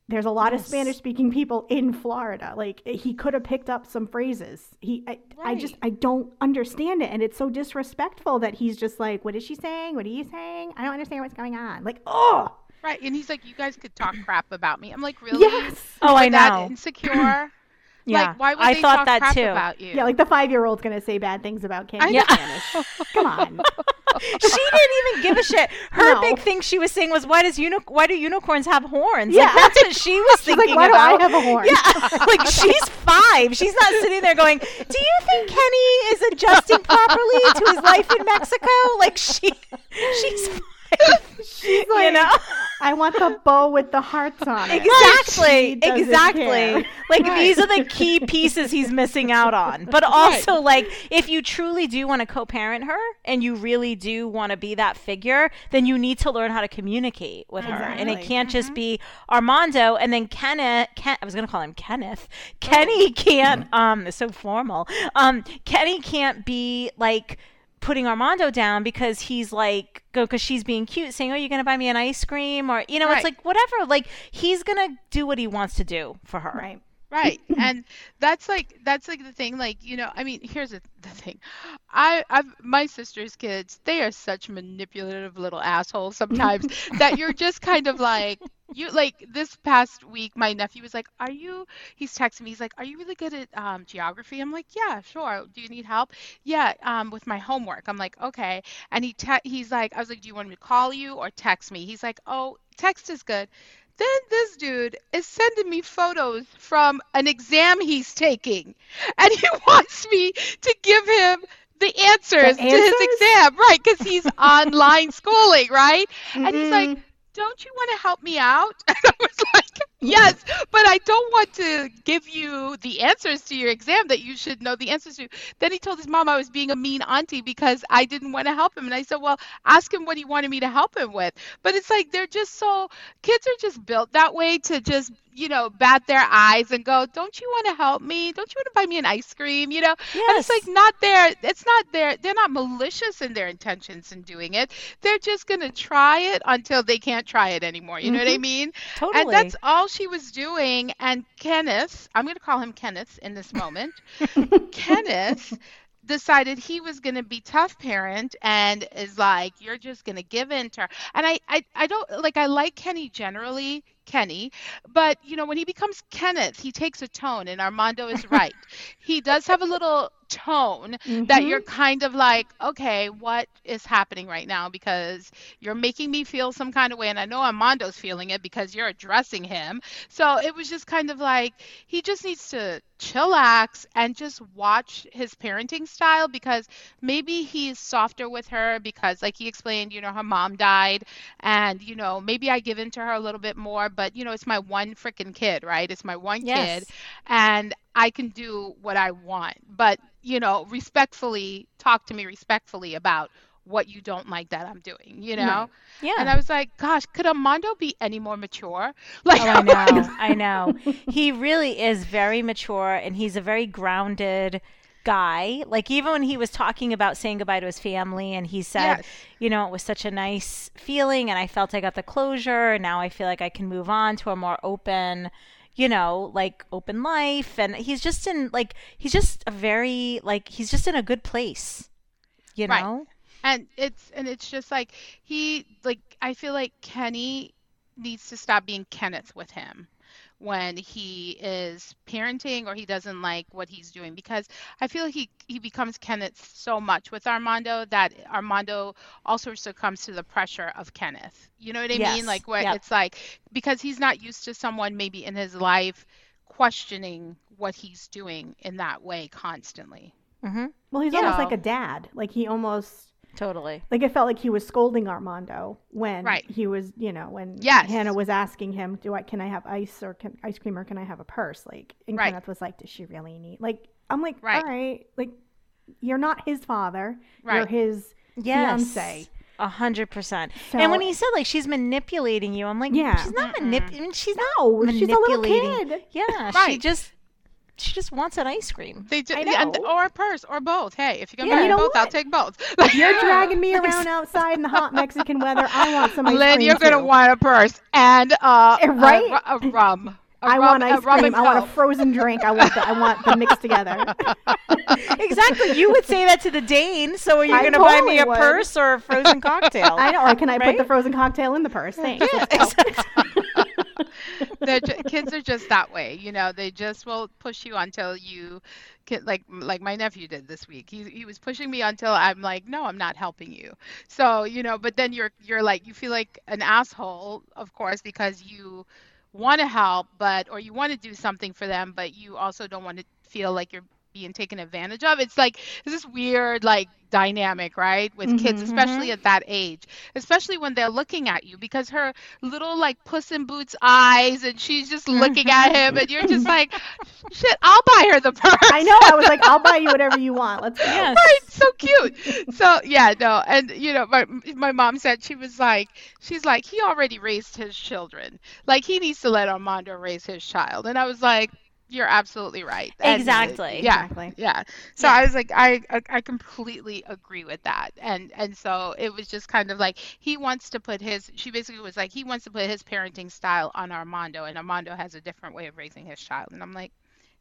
There's a lot of Spanish speaking people in Florida. Like he could have picked up some phrases. He I, I just I don't understand it and it's so disrespectful that he's just like, What is she saying? What are you saying? I don't understand what's going on. Like, oh Right. And he's like, you guys could talk crap about me. I'm like, really? yes. Oh, I We're that know. insecure? Yeah, Like, why would I they thought talk that crap too. about you? Yeah, like the five year old's gonna say bad things about Candy yeah. Spanish. Come on. she didn't even give a shit. Her No. big thing she was saying was, "Why does uni- Why do unicorns have horns?" Yeah. Like that's what she was She's thinking like, Why about. do I have a horn? Yeah, like she's five. She's not sitting there going, "Do you think Kenny is adjusting properly to his life in Mexico?" Like she, she's five. She's like, you know, I want the bow with the hearts on it. exactly, exactly. Like Right. these are the key pieces he's missing out on. But also, like, if you truly do want to co-parent her and you really do want to be that figure, then you need to learn how to communicate with her, and it can't just be Armando and then Kenneth. Ken, I was gonna call him Kenneth. Kenny can't. Um, it's so formal. Um, Kenny can't be like putting Armando down because he's like go because she's being cute saying oh you're gonna buy me an ice cream? or you know it's like whatever like he's gonna do what he wants to do for her. Right. Right. and that's like that's like the thing like, you know, I mean, here's the, the thing. I I've my sister's kids, they are such manipulative little assholes sometimes that you're just kind of like you like this past week my nephew was like, "Are you he's texting me. He's like, "Are you really good at um geography?" I'm like, "Yeah, sure. Do you need help?" "Yeah, um with my homework." I'm like, "Okay." And he te- he's like, I was like, "Do you want me to call you or text me?" He's like, "Oh, text is good." Then this dude is sending me photos from an exam he's taking, and he wants me to give him the answers, to his exam, right? Because he's online schooling, right? And he's like, mm-hmm. don't you want to help me out? And I was like, yes, but I don't want to give you the answers to your exam that you should know the answers to. Then he told his mom I was being a mean auntie because I didn't want to help him. And I said, well, ask him what he wanted me to help him with. But it's like they're just so, kids are just built that way to just you know, bat their eyes and go, "Don't you want to help me? Don't you want to buy me an ice cream?" You know, Yes. and it's like not their, it's not their, they're not malicious in their intentions in doing it. They're just gonna try it until they can't try it anymore. You know what I mm-hmm. mean? Totally. And that's all she was doing. And Kenneth, I'm gonna call him Kenneth in this moment. Kenneth decided he was going to be tough parent and is like you're just going to give in to her and I, I i don't like i like kenny generally kenny but you know when he becomes kenneth he takes a tone and armando is right he does have a little tone that Mhm. you're kind of like okay what is happening right now because you're making me feel some kind of way and i know armando's feeling it because you're addressing him so it was just kind of like he just needs to chillax and just watch his parenting style because maybe he's softer with her because like he explained you know her mom died and you know maybe i give in to her a little bit more but you know it's my one freaking kid right it's my one Yes. kid and i can do what i want but you know respectfully talk to me respectfully about what you don't like that i'm doing you know Right. yeah. and i was like gosh could armando be any more mature like Oh, I know. I know. He really is very mature and he's a very grounded guy. Like even when he was talking about saying goodbye to his family and he said, Yes. you know, it was such a nice feeling and I felt I got the closure and now I feel like I can move on to a more open you know, like open life and he's just in like he's just a very like he's just in a good place. You Right. know? and it's and it's just like he like i feel like kenny needs to stop being kenneth with him when he is parenting or he doesn't like what he's doing because i feel he he becomes kenneth so much with armando that armando also succumbs to the pressure of kenneth you know what i Yes. mean like what Yep. it's like because he's not used to someone maybe in his life questioning what he's doing in that way constantly Mhm. Well, he's almost like a dad. Like he almost Totally. like it felt like he was scolding Armando when Right. he was, you know, when Yes. Hannah was asking him, "Do I can I have ice or can ice cream or can I have a purse?" Like, and Right. Kenneth was like, "Does she really need?" Like, I'm like, Right. "All right, like you're not his father. You're his Yes. fiance." A hundred percent. And when he said like she's manipulating you, I'm like, Yeah. she's not manipulating. She's not No, she's a little kid. Yeah, she just she just wants an ice cream. They just, I and, or a purse or both. Hey, if you can Yeah, buy you know both, I'll take both. If you're dragging me around outside in the hot Mexican weather, I want some ice Lynn, cream you're gonna want a purse and uh, Eh, right? a, a rum. A I rum, want ice cream. I want a frozen drink. I want the, I want them mixed together. exactly. You would say that to the Dane. So are you I going to buy me a would. purse or a frozen cocktail? I know. Or can I put the frozen cocktail in the purse? Thanks. Yeah, exactly. Ju- kids are just that way, you know. They just will push you until you, get, like like my nephew did this week. He he was pushing me until I'm like, no, I'm not helping you. So you know, but then you're you're like you feel like an asshole, of course, because you want to help, but or you want to do something for them, but you also don't want to feel like you're being taken advantage of. It's like it's this weird like dynamic, right, with kids, Mhm. especially at that age, especially when they're looking at you because her little like Puss in Boots eyes, and she's just looking at him, and you're just like, shit, I'll buy her the purse. I know. I was like, I'll buy you whatever you want. Let's go. Yes. right so cute so yeah no and you know my my mom said she was like she's like he already raised his children like he needs to let armando raise his child and i was like you're absolutely right And, Exactly. yeah Exactly. yeah so Yeah. i was like I, I completely agree with that and and so it was just kind of like he wants to put his she basically was like he wants to put his parenting style on armando and armando has a different way of raising his child and i'm like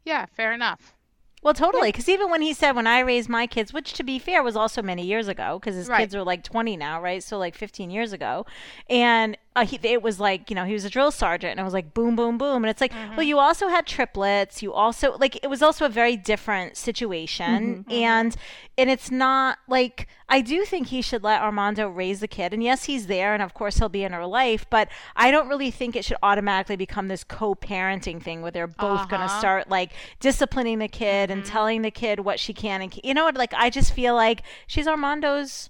yeah fair enough Well, totally. Because even when he said, when I raised my kids, which to be fair was also many years ago, because his Right. kids are like 20 now, right? So like 15 years ago. And uh, he, it was like, you know, he was a drill sergeant and it was like boom, boom, boom. And it's like, well, you also had triplets. You also, like, it was also a very different situation. And, and it's not like, I do think he should let Armando raise the kid. And yes, he's there. And of course, he'll be in her life. But I don't really think it should automatically become this co parenting thing where they're both going to Uh-huh. start like disciplining the kid and telling the kid what she can and you know what like I just feel like she's Armando's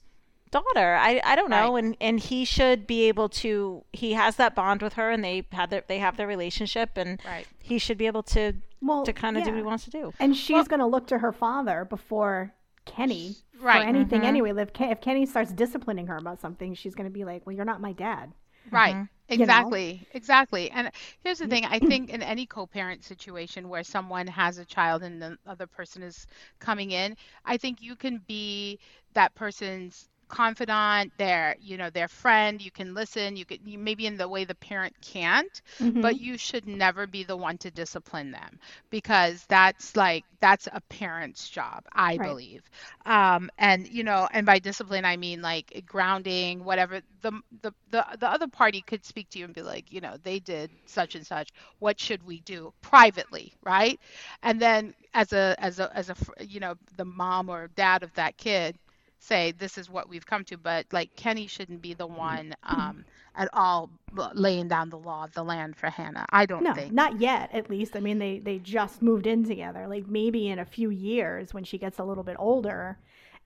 daughter. I I don't know, Right. and and he should be able to. He has that bond with her, and they had their they have their relationship, and Right. he should be able to Well, to kind of do what he wants to do. And she's going to look to her father before Kenny Right. for anything Mhm. anyway. If, Ken, if Kenny starts disciplining her about something, she's going to be like, "Well, you're not my dad." Right. You know? Exactly. Exactly. And here's the thing, I think in any co-parent situation where someone has a child and the other person is coming in, I think you can be that person's confidant, their, you know, their friend, you can listen, you could you, maybe in the way the parent can't, Mhm. but you should never be the one to discipline them because that's like that's a parent's job i Right. believe um and you know and by discipline i mean like grounding whatever the, the the the other party could speak to you and be like you know they did such and such what should we do privately right and then as a as a as a you know the mom or dad of that kid say this is what we've come to but like kenny shouldn't be the one um at all laying down the law of the land for hannah i don't No, think not yet. At least, I mean, they they just moved in together. Like maybe in a few years when she gets a little bit older,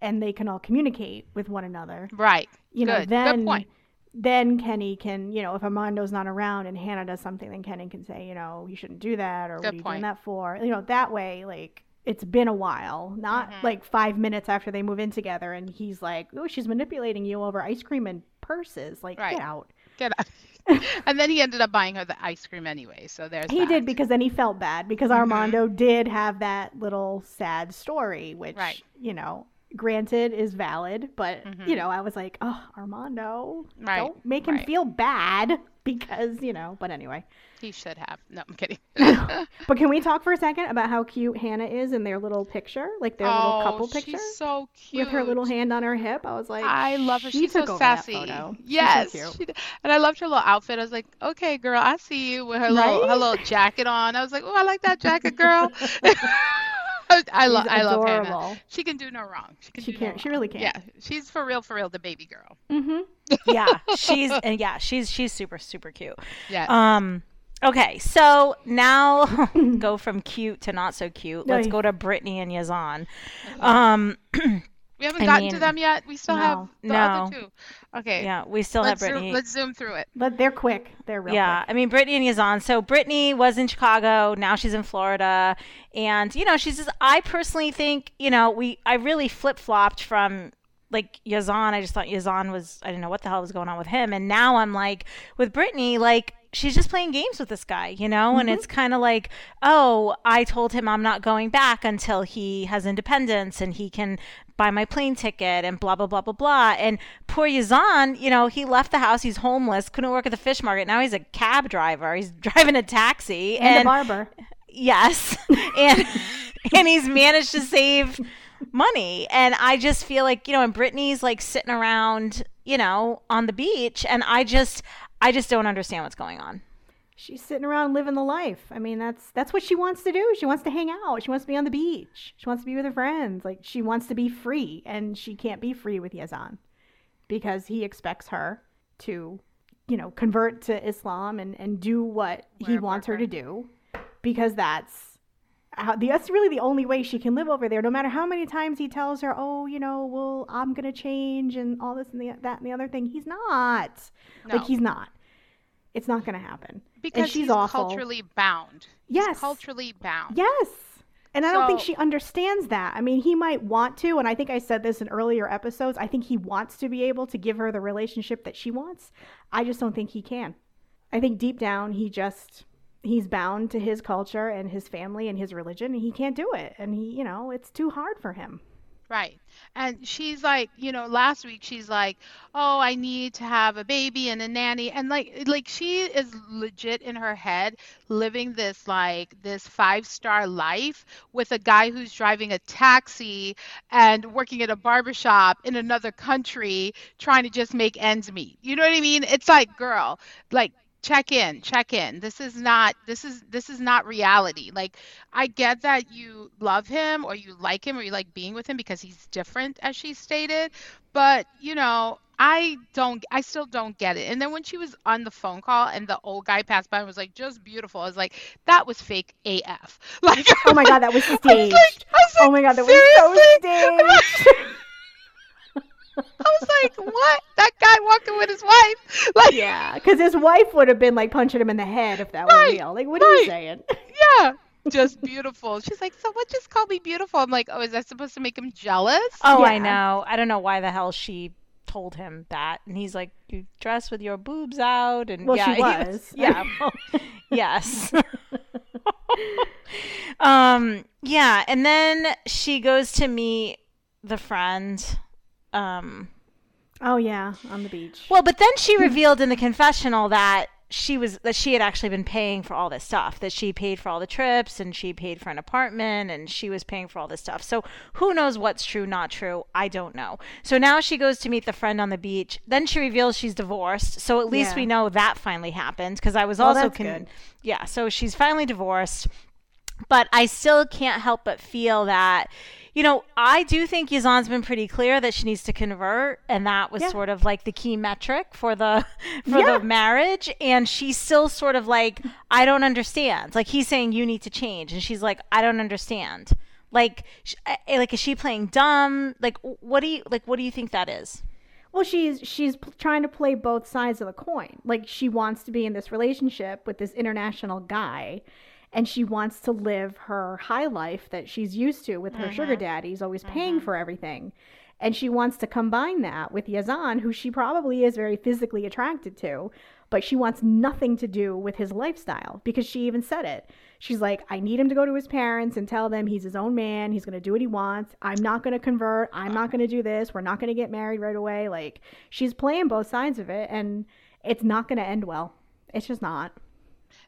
and they can all communicate with one another. right You know, Good. Good then point. then Kenny can, you know, if Armando's not around and Hannah does something, then Kenny can say, you know, you shouldn't do that, or what are you point. doing that for? You know, that way, like it's been a while, not Mhm. like five minutes after they move in together, and he's like, oh, she's manipulating you over ice cream and purses. Like, Right. get out. Get out. and then he ended up buying her the ice cream anyway. So there's He that. did because then he felt bad because Mhm. Armando did have that little sad story, which Right. you know, granted is valid, but Mhm. you know, I was like, oh, Armando, Right, don't make him right. feel bad because you know. But anyway, He should have. No, I'm kidding. but can we talk for a second about how cute Hannah is in their little picture, like their little couple oh, picture she's so cute. with her little hand on her hip? I was like, I love her. she She's took so sassy. photo. She's so Yes, she and I loved her little outfit. I was like, okay, girl, I see you with her little her little jacket on. I was like, oh, I like that jacket, girl. I love I love Hannah. She can do no wrong. She can. She can't. She really can. Yeah, she's for real, for real, the baby girl. Mm-hmm. yeah, she's and yeah, she's she's super super cute. Yeah. Um okay, so now go from cute to not so cute. Let's go to Brittany and Yazan. Um we haven't I gotten mean, to them yet. We still have the No. other two. Okay. yeah, we still let's have zoom, Brittany. let's zoom through it. But they're quick. They're real yeah, quick. I mean Brittany and Yazan. So Brittany was in Chicago, now she's in Florida, and you know she's just. I personally think you know we. I really flip flopped from like Yazan. I just thought Yazan was. I didn't know what the hell was going on with him, and now I'm like with Brittany, like she's just playing games with this guy, you know, and it's mm-hmm. kind of like, oh, I told him I'm not going back until he has independence and he can buy my plane ticket and blah blah blah blah blah. And poor Yazan, you know, he left the house. He's homeless, couldn't work at the fish market. Now he's a cab driver. He's driving a taxi And, a barber. yes and and he's managed to save money and i just feel like you know and brittany's like sitting around you know on the beach and i just i just don't understand what's going on She's sitting around living the life. I mean, that's that's what she wants to do. She wants to hang out. She wants to be on the beach. She wants to be with her friends. Like she wants to be free, and she can't be free with Yazan because he expects her to, you know, convert to Islam and and do what he Wear wants her to do, because that's how the, that's really the only way she can live over there. No matter how many times he tells her, "Oh, you know, well, I'm gonna change and all this and the, that and the other thing," he's not. No. Like he's not. It's not gonna happen. Because she's he's awful. culturally bound. He's Yes. culturally bound. Yes. And I don't think she understands that. I mean, he might want to, and I think I said this in earlier episodes. I think he wants to be able to give her the relationship that she wants. I just don't think he can. I think deep down, he just, he's bound to his culture and his family and his religion, and he can't do it. And he, you know, it's too hard for him. Right. And she's like, you know, last week she's like, "Oh, I need to have a baby and a nanny." And like like she is legit in her head living this like this five-star life with a guy who's driving a taxi and working at a barbershop in another country trying to just make ends meet. You know what I mean? It's like, girl, like check in check in. This is not this is this is not reality. Like i get that you love him or you like him or you like being with him because he's different as she stated but you know i don't i still don't get it. And then when she was on the phone call and the old guy passed by and was like just beautiful i was like that was fake af like Oh my God, that was I was staged. like- was oh my God, that was so staged. I was like, what? That guy walking with his wife? Like, Yeah, because his wife would have been like punching him in the head if that were real. Like, what are you saying? yeah, just beautiful. She's like, so what? Just call me beautiful. I'm like, oh, is that supposed to make him jealous? Oh, I know. I don't know why the hell she told him that. And he's like, "You dress with your boobs out." And Well, yeah, she he was. yeah. yes. um. Yeah, and then she goes to meet the friend. Um. Oh yeah, on the beach. Well, but then she revealed in the confessional that she was that she had actually been paying for all this stuff. That she paid for all the trips and she paid for an apartment and she was paying for all this stuff. So who knows what's true, not true? I don't know. So now she goes to meet the friend on the beach. Then she reveals she's divorced. So at least Yeah. we know that finally happened because I was Well, also good. yeah. So she's finally divorced but I still can't help but feel that, you know, I do think Yazan's been pretty clear that she needs to convert, and that was Yeah. sort of like the key metric for the for Yeah. the marriage. And she's still sort of like, I don't understand. Like he's saying you need to change, and she's like, I don't understand. Like, sh- eh, like is she playing dumb? Like, what do you like? What do you think that is? Well, she's she's p- trying to play both sides of the coin. Like she wants to be in this relationship with this international guy, and she wants to live her high life that she's used to with her sugar mm-hmm. daddy. Always paying mm-hmm. for everything, and she wants to combine that with Yazan, who she probably is very physically attracted to, but she wants nothing to do with his lifestyle because she even said it. She's like, I need him to go to his parents and tell them he's his own man. He's going to do what he wants. I'm not going to convert. I'm not going to do this. We're not going to get married right away. Like, she's playing both sides of it, and it's not going to end well. It's just not.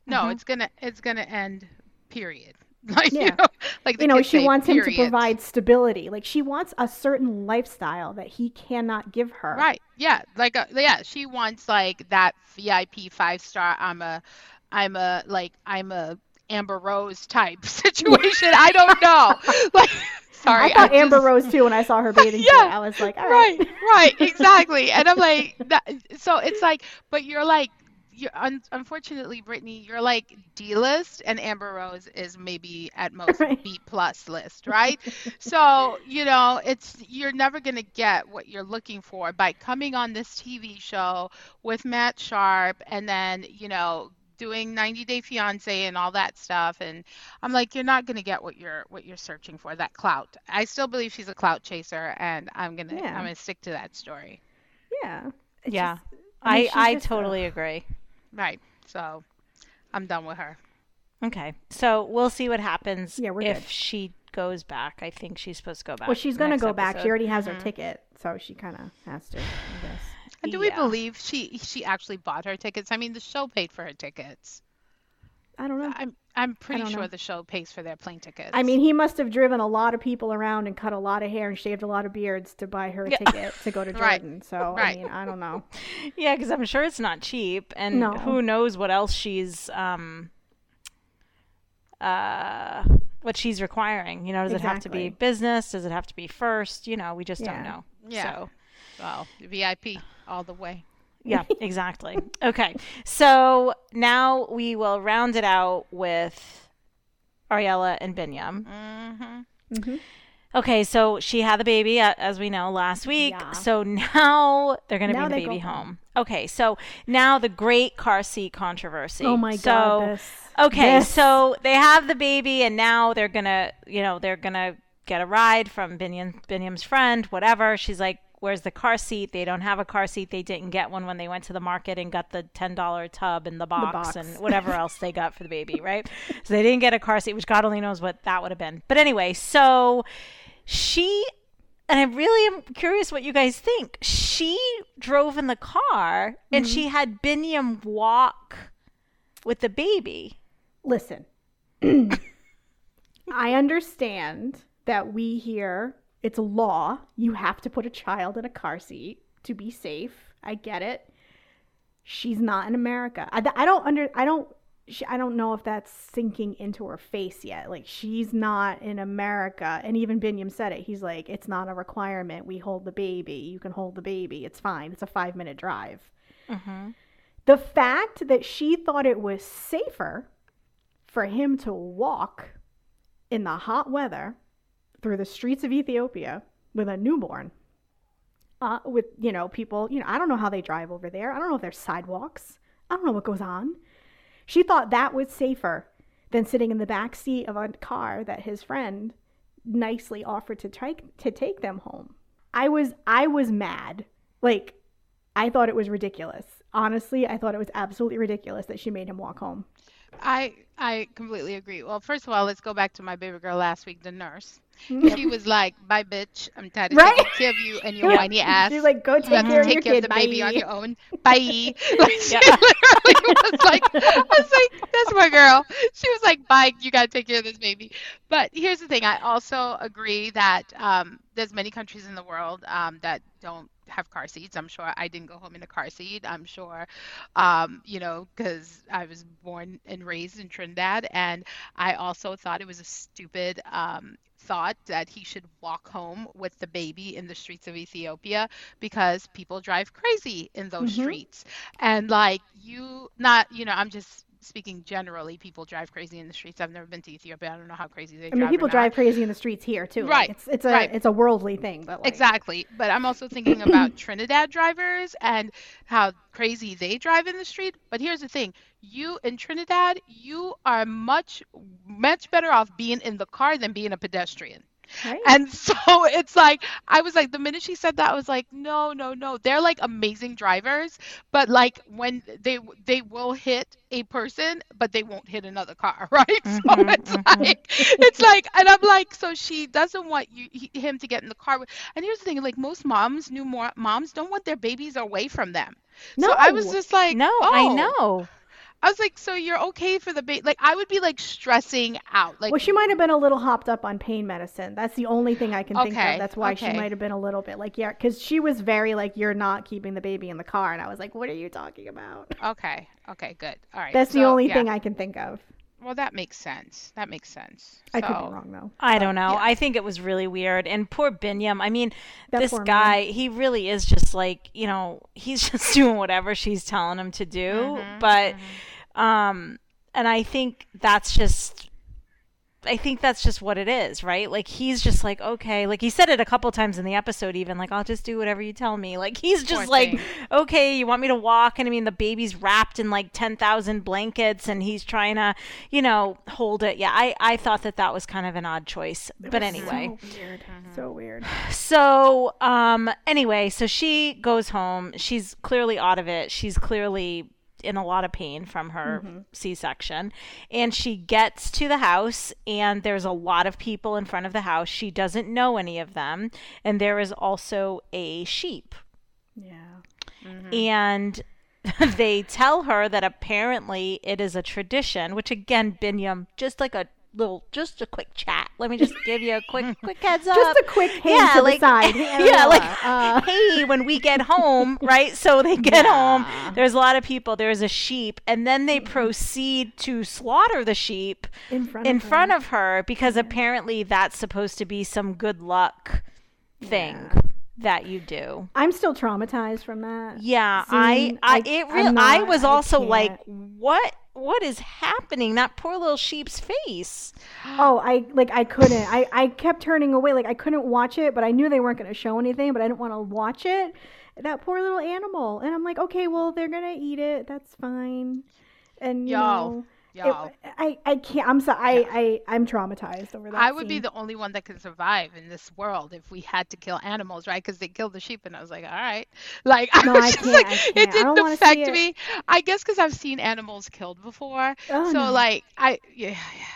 No, it's gonna it's gonna end. Period. Like Yeah. you know, like You know, she wants him to provide stability. Like, she wants a certain lifestyle that he cannot give her. Right. Yeah. Like uh, yeah, she wants like that VIP five star. I'm a, I'm a like I'm a Amber Rose type situation. I don't know. Like sorry. I thought Amber just- Rose too when I saw her bathing Yeah, suit. I was like, all right. Right. Right. Exactly. and I'm like that. So it's like, but you're like. You're un- unfortunately, Brittany, you're like D list, and Amber Rose is maybe at most Right. B plus list, right? so you know, it's you're never gonna get what you're looking for by coming on this TV show with Matt Sharp, and then you know doing 90 Day Fiance and all that stuff, and I'm like, you're not gonna get what you're what you're searching for, that clout. I still believe she's a clout chaser, and I'm gonna Yeah. I'm gonna stick to that story. Yeah. It's Yeah. just- I mean, I I just a- totally agree. Right. So I'm done with her. Okay, so we'll see what happens Yeah, we're if good. she goes back. I think she's supposed to go back. Well, she's going to next go back. She already has her mm-hmm. ticket, so she kind of has to, I guess. And do we believe she she actually bought her tickets? I mean, the show paid for her tickets. I don't know. I'm I'm pretty sure know. the show pays for their plane tickets. I mean, he must have driven a lot of people around and cut a lot of hair and shaved a lot of beards to buy her a Yeah. ticket to go to Right. Jordan. So, Right. I mean, I don't know. Yeah, because I'm sure it's not cheap, and No. who knows what else she's um uh what she's requiring. You know, does it have to be business? Does it have to be first? You know, we just Yeah. don't know. Yeah. So, well, VIP all the way. Yeah, exactly. okay, so now we will round it out with Ariela and Biniyam. Mm-hmm. hmm Okay, so she had the baby, uh, as we know, last week. Yeah. So now they're going to Now bring the baby home. home. Okay, so now the great car seat controversy. Oh my so, God. This, Okay, this. so they have the baby, and now they're gonna, you know, they're gonna get a ride from Biniyam, Biniyam's friend, whatever. She's like, "Where's the car seat?" They don't have a car seat. They didn't get one when they went to the market and got the ten dollar tub and the box, box. and whatever else they got for the baby, right? So they didn't get a car seat, which God only knows what that would have been. But anyway, so she. And I really am curious what you guys think. She drove in the car and Mm-hmm. she had Biniyam walk with the baby. listen, I understand that we here, it's a law. You have to put a child in a car seat to be safe. I get it. She's not in America. I, I don't under, I don't, she, I don't know if that's sinking into her face yet. Like she's not in America. And even Biniyam said it. He's like, it's not a requirement. We hold the baby. You can hold the baby. It's fine. It's a five minute drive. Mm-hmm. The fact that she thought it was safer for him to walk in the hot weather through the streets of Ethiopia with a newborn, uh, with you know people. You know, I don't know how they drive over there. I don't know if there's sidewalks. I don't know what goes on. She thought that was safer than sitting in the back seat of a car that his friend nicely offered to take to take them home. I was I was mad. Like I thought it was ridiculous. Honestly, I thought it was absolutely ridiculous that she made him walk home. I I completely agree. Well, first of all, let's go back to my baby girl last week, the nurse. She was like, "Bye, bitch. I'm tired of Right? taking care of you and your whiny ass. She's like, go you take have care to of your take care kid, of the baby bye." on your own. Bye." Like she literally was like, "I was like, that's my girl." She was like, "Bye. You gotta take care of this baby." But here's the thing. I also agree that um, there's many countries in the world um, that don't have car seats. I'm sure I didn't go home in a car seat. I'm sure, um, you know, because I was born and raised in Trinidad, and I also thought it was a stupid um, thought that he should walk home with the baby in the streets of Ethiopia because people drive crazy in those Mhm. streets. And like you, not, you know, I'm just speaking generally, people drive crazy in the streets. I've never been to Ethiopia. I don't know how crazy they I drive. mean, people drive crazy in the streets here too. Like, Right, it's it's a right. it's a worldly thing, but like, Exactly. But I'm also thinking about Trinidad drivers and how crazy they drive in the street. But here's the thing you in Trinidad, you are much, much better off being in the car than being a pedestrian. Right? And so it's like, I was like, the minute she said that, I was like, no, no, no. They're like amazing drivers, but like when they they will hit a person, but they won't hit another car, right? Mhm, so it's mhm. like, it's like, and I'm like, so she doesn't want you he- him to get in the car. with- And here's the thing, like most moms, new moms don't want their babies away from them. So I was just like, no, I oh. know. I was like, so you're okay for the baby? Like I would be like stressing out. Like well, she might have been a little hopped up on pain medicine. That's the only thing I can think of. That's why she might have been a little bit like, yeah, because she was very like, you're not keeping the baby in the car, and I was like, what are you talking about? Okay. Okay. Good. All right. That's the only yeah. thing I can think of. Well, that makes sense. That makes sense. I could So- be wrong though. I don't know. yeah. I think it was really weird. And poor Biniyam. I mean, That this poor man. guy, he really is just like, you know, he's just doing whatever she's telling him to do. Mhm, But, mhm. um, and I think that's just, I think that's just what it is, right? Like, he's just like, okay. Like, he said it a couple times in the episode, even, like, I'll just do whatever you tell me. Like, he's just Poor like, thing. okay, you want me to walk? And I mean, the baby's wrapped in like 10,000 blankets and he's trying to, you know, hold it. Yeah, I, I thought that that was kind of an odd choice. It But anyway. so weird, so weird. So, um, anyway, so she goes home. She's clearly out of it. She's clearly in a lot of pain from her C-section, and she gets to the house, and there's a lot of people in front of the house. She doesn't know any of them, and there is also a sheep, Yeah. Mm-hmm. and. they tell her that apparently it is a tradition, which again, Biniyam, just like a little, just a quick chat. Let me just give you a quick, quick heads up. Just a quick hint yeah, to like, the side. Hey, yeah, like, uh, hey, when we get home, right? So they get home. There's a lot of people. There's a sheep, and then they proceed to slaughter the sheep in front in of her. of her because apparently that's supposed to be some good luck thing Yeah. that you do. I'm still traumatized from that. Yeah, Seeing- I, I, it I'm. I was I also can't. like, what, what is happening? That poor little sheep's face. Oh, I like I couldn't. I I kept turning away. Like I couldn't watch it, but I knew they weren't going to show anything, but I didn't want to watch it. That poor little animal. And I'm like, okay, well, they're going to eat it. That's fine. And you Y'all, know, it- Y'all. I I can't. I'm sorry. I, I I'm traumatized over that. I would be the only one that could survive in this world if we had to kill animals, right? Because they killed the sheep, and I was like, all right, like I No, was I just like, it didn't don't wanna see affect me. I guess because I've seen animals killed before, Oh, so no. like I, yeah,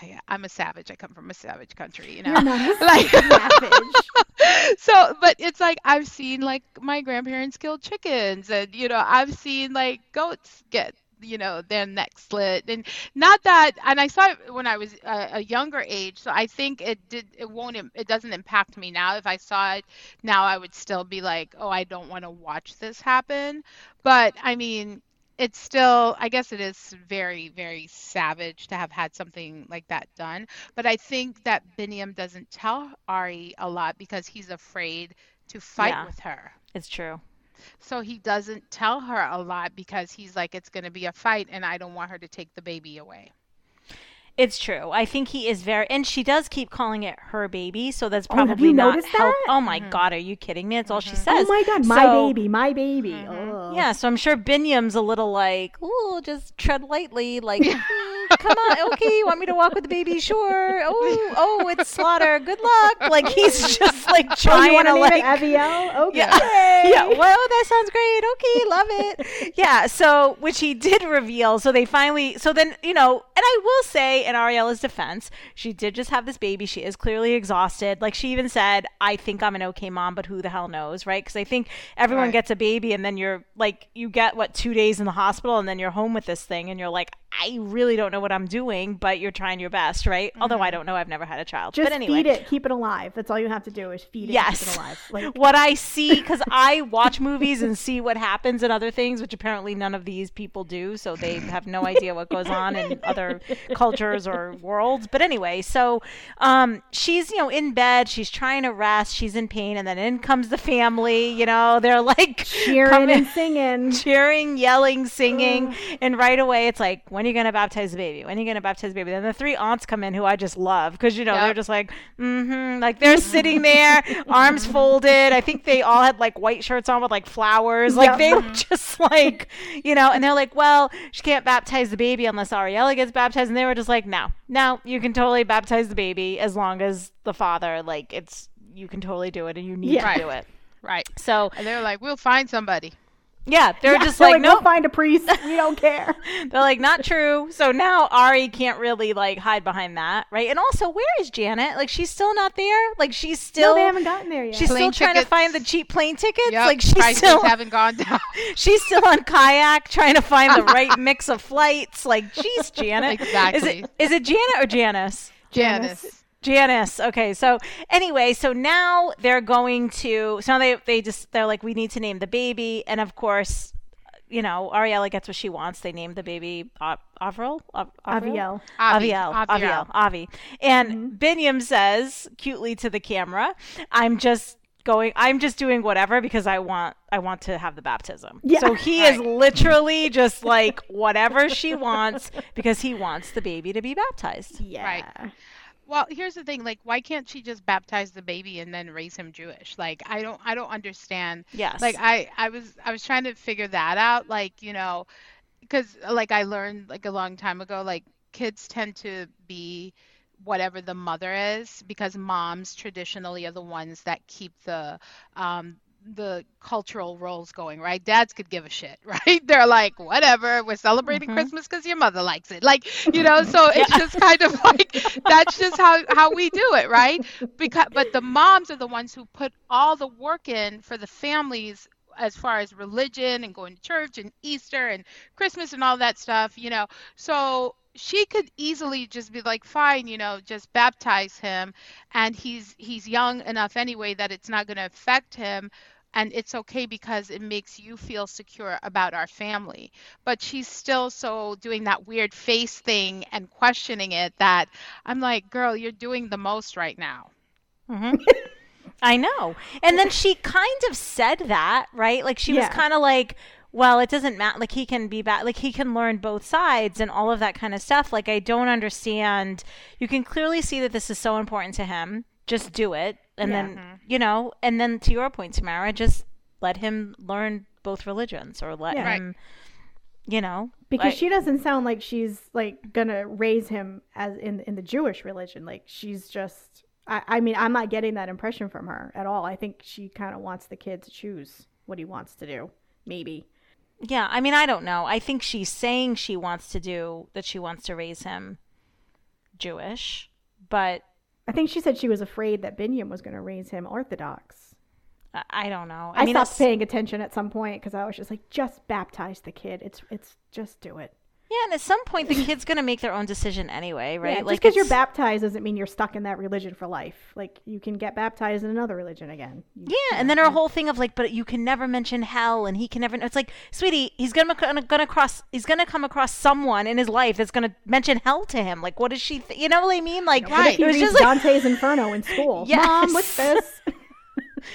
yeah, yeah, I'm a savage. I come from a savage country, you know. You're not a like savage. so but it's like i've seen like my grandparents kill chickens and you know i've seen like goats get you know their neck slit and not that and i saw it when i was a, a younger age so i think it did it won't it doesn't impact me now. If i saw it now i would still be like oh i don't want to watch this happen. But i mean it's still i guess it is very very savage to have had something like that done. But i think that biniyam doesn't tell ari a lot because he's afraid to fight Yeah. with her. It's true. So he doesn't tell her a lot because he's like it's going to be a fight and i don't want her to take the baby away It's true. I think he is very, and she does keep calling it her baby, so that's Oh, have probably you not noticed help. that? Oh my god, are you kidding me? That's all she says. Oh my god, my So- baby, my baby. Ugh. Yeah, so I'm sure Biniyam's a little like, ooh, just tread lightly, like, "Mm, come on, okay, you want me to walk with the baby? Sure. Oh, oh, it's slaughter. Good luck. Like he's just like Oh, trying want to like. it Aviel? Okay. Yeah. yeah. Well, that sounds great. Okay, love it. Yeah. So, which he did reveal. So they finally. So then, you know, and I will say, in Ariela's defense, she did just have this baby. She is clearly exhausted. Like she even said, "I think I'm an okay mom, but who the hell knows?" Right? Because I think everyone Right. gets a baby, and then you're like, you get what two days in the hospital, and then you're home with this thing, and you're like, I really don't know what I'm doing, but you're trying your best, right? Although I don't know. I've never had a child. Just but anyway. feed it, keep it alive. That's all you have to do is feed it, Yes. keep it alive. Like, what I see because I watch movies and see what happens in other things, which apparently none of these people do, so they have no idea what goes on in other cultures or worlds. But anyway, so um, she's you know in bed, she's trying to rest, she's in pain, and then in comes the family. You know, they're like cheering coming- and singing. cheering, yelling, singing, and right away it's like, when are you going to baptize the baby? When are you going to baptize the baby? Then the three aunts come in who I just love because you know they're just like, mm-hmm, like they're sitting there, arms folded. I think they all had like white shirts on with like flowers, like Yep. they were just like, you know, and they're like, well, she can't baptize the baby unless Ariela gets baptized, and they were just like, no, no, you can totally baptize the baby as long as the father, like, it's you can totally do it and you need Yeah. to do it. Right. So And they're like, we'll find somebody. Yeah, they're Yeah, just they're like, we'll nope, find a priest. We don't care. They're like, not true. So now Ari can't really like hide behind that, right? And also, where is Janet? Like, she's still not there. Like, she's still no, they haven't gotten there yet. she's still Plane trying to find the cheap plane tickets. Yep. Like, she's prices still haven't gone down. she's still on kayak trying to find the right mix of flights. Like, geez, Janet. Exactly. Is it is it Janet or Janice? Janice. Janice. Okay, so anyway, so now they're going to. So now they they just they're like, we need to name the baby, and of course, you know, Ariela gets what she wants. They name the baby Av- Avril. Av- Aviel. Aviel, Aviel. Aviel, Avi. And Mm-hmm. Biniyam says cutely to the camera, "I'm just going. I'm just doing whatever because I want. I want to have the baptism." Yeah. So he is literally just like whatever she wants because he wants the baby to be baptized. Yeah. Well, here's the thing. Like, why can't she just baptize the baby and then raise him Jewish? Like, I don't, I don't understand. Yes. Like, I, I was, I was trying to figure that out. Like, you know, because like I learned like a long time ago, like kids tend to be whatever the mother is because moms traditionally are the ones that keep the um the cultural roles going right? Dads could give a shit right? They're like whatever we're celebrating Mhm. christmas because your mother likes it. Like you know so it's just kind of like that's just how how we do it right? Because but the moms are the ones who put all the work in for the families as far as religion and going to church and easter and christmas and all that stuff you know? So she could easily just be like fine you know just baptize him and he's he's young enough anyway that it's not going to affect him and it's okay because it makes you feel secure about our family but she's still so doing that weird face thing and questioning it that i'm like girl you're doing the most right now hmm I know. And then she kind of said that, right? Like she was kind of like, well, it doesn't matter. Like he can be bad. Like he can learn both sides and all of that kind of stuff. Like I don't understand. You can clearly see that this is so important to him. Just do it, and Yeah. then you know. And then to your point, Tamara, just let him learn both religions, or let Yeah. Right. him, you know, Because like- she doesn't sound like she's like gonna raise him as in in the Jewish religion. Like she's just. I, I mean, I'm not getting that impression from her at all. I think she kind of wants the kid to choose what he wants to do. Maybe. Yeah, I mean, I don't know. I think she's saying she wants to do that. She wants to raise him Jewish, but I think she said she was afraid that Biniyam was going to raise him Orthodox. I- I don't know. I, mean, stopped it's- paying attention at some point because I was just like, just baptize the kid. It's it's just do it. Yeah, and at some point, the kid's gonna make their own decision anyway, right? Yeah, just like, because you're baptized doesn't mean you're stuck in that religion for life. Like you can get baptized in another religion again. You- Yeah, and then her whole thing of like, but you can never mention hell, and he can never. It's like, sweetie, he's gonna gonna, cross. He's gonna come across someone in his life that's gonna mention hell to him. Like, what does she? Th- you know what I mean? Like, Right. he it was just like, Dante's Inferno in school? Mom, what's this?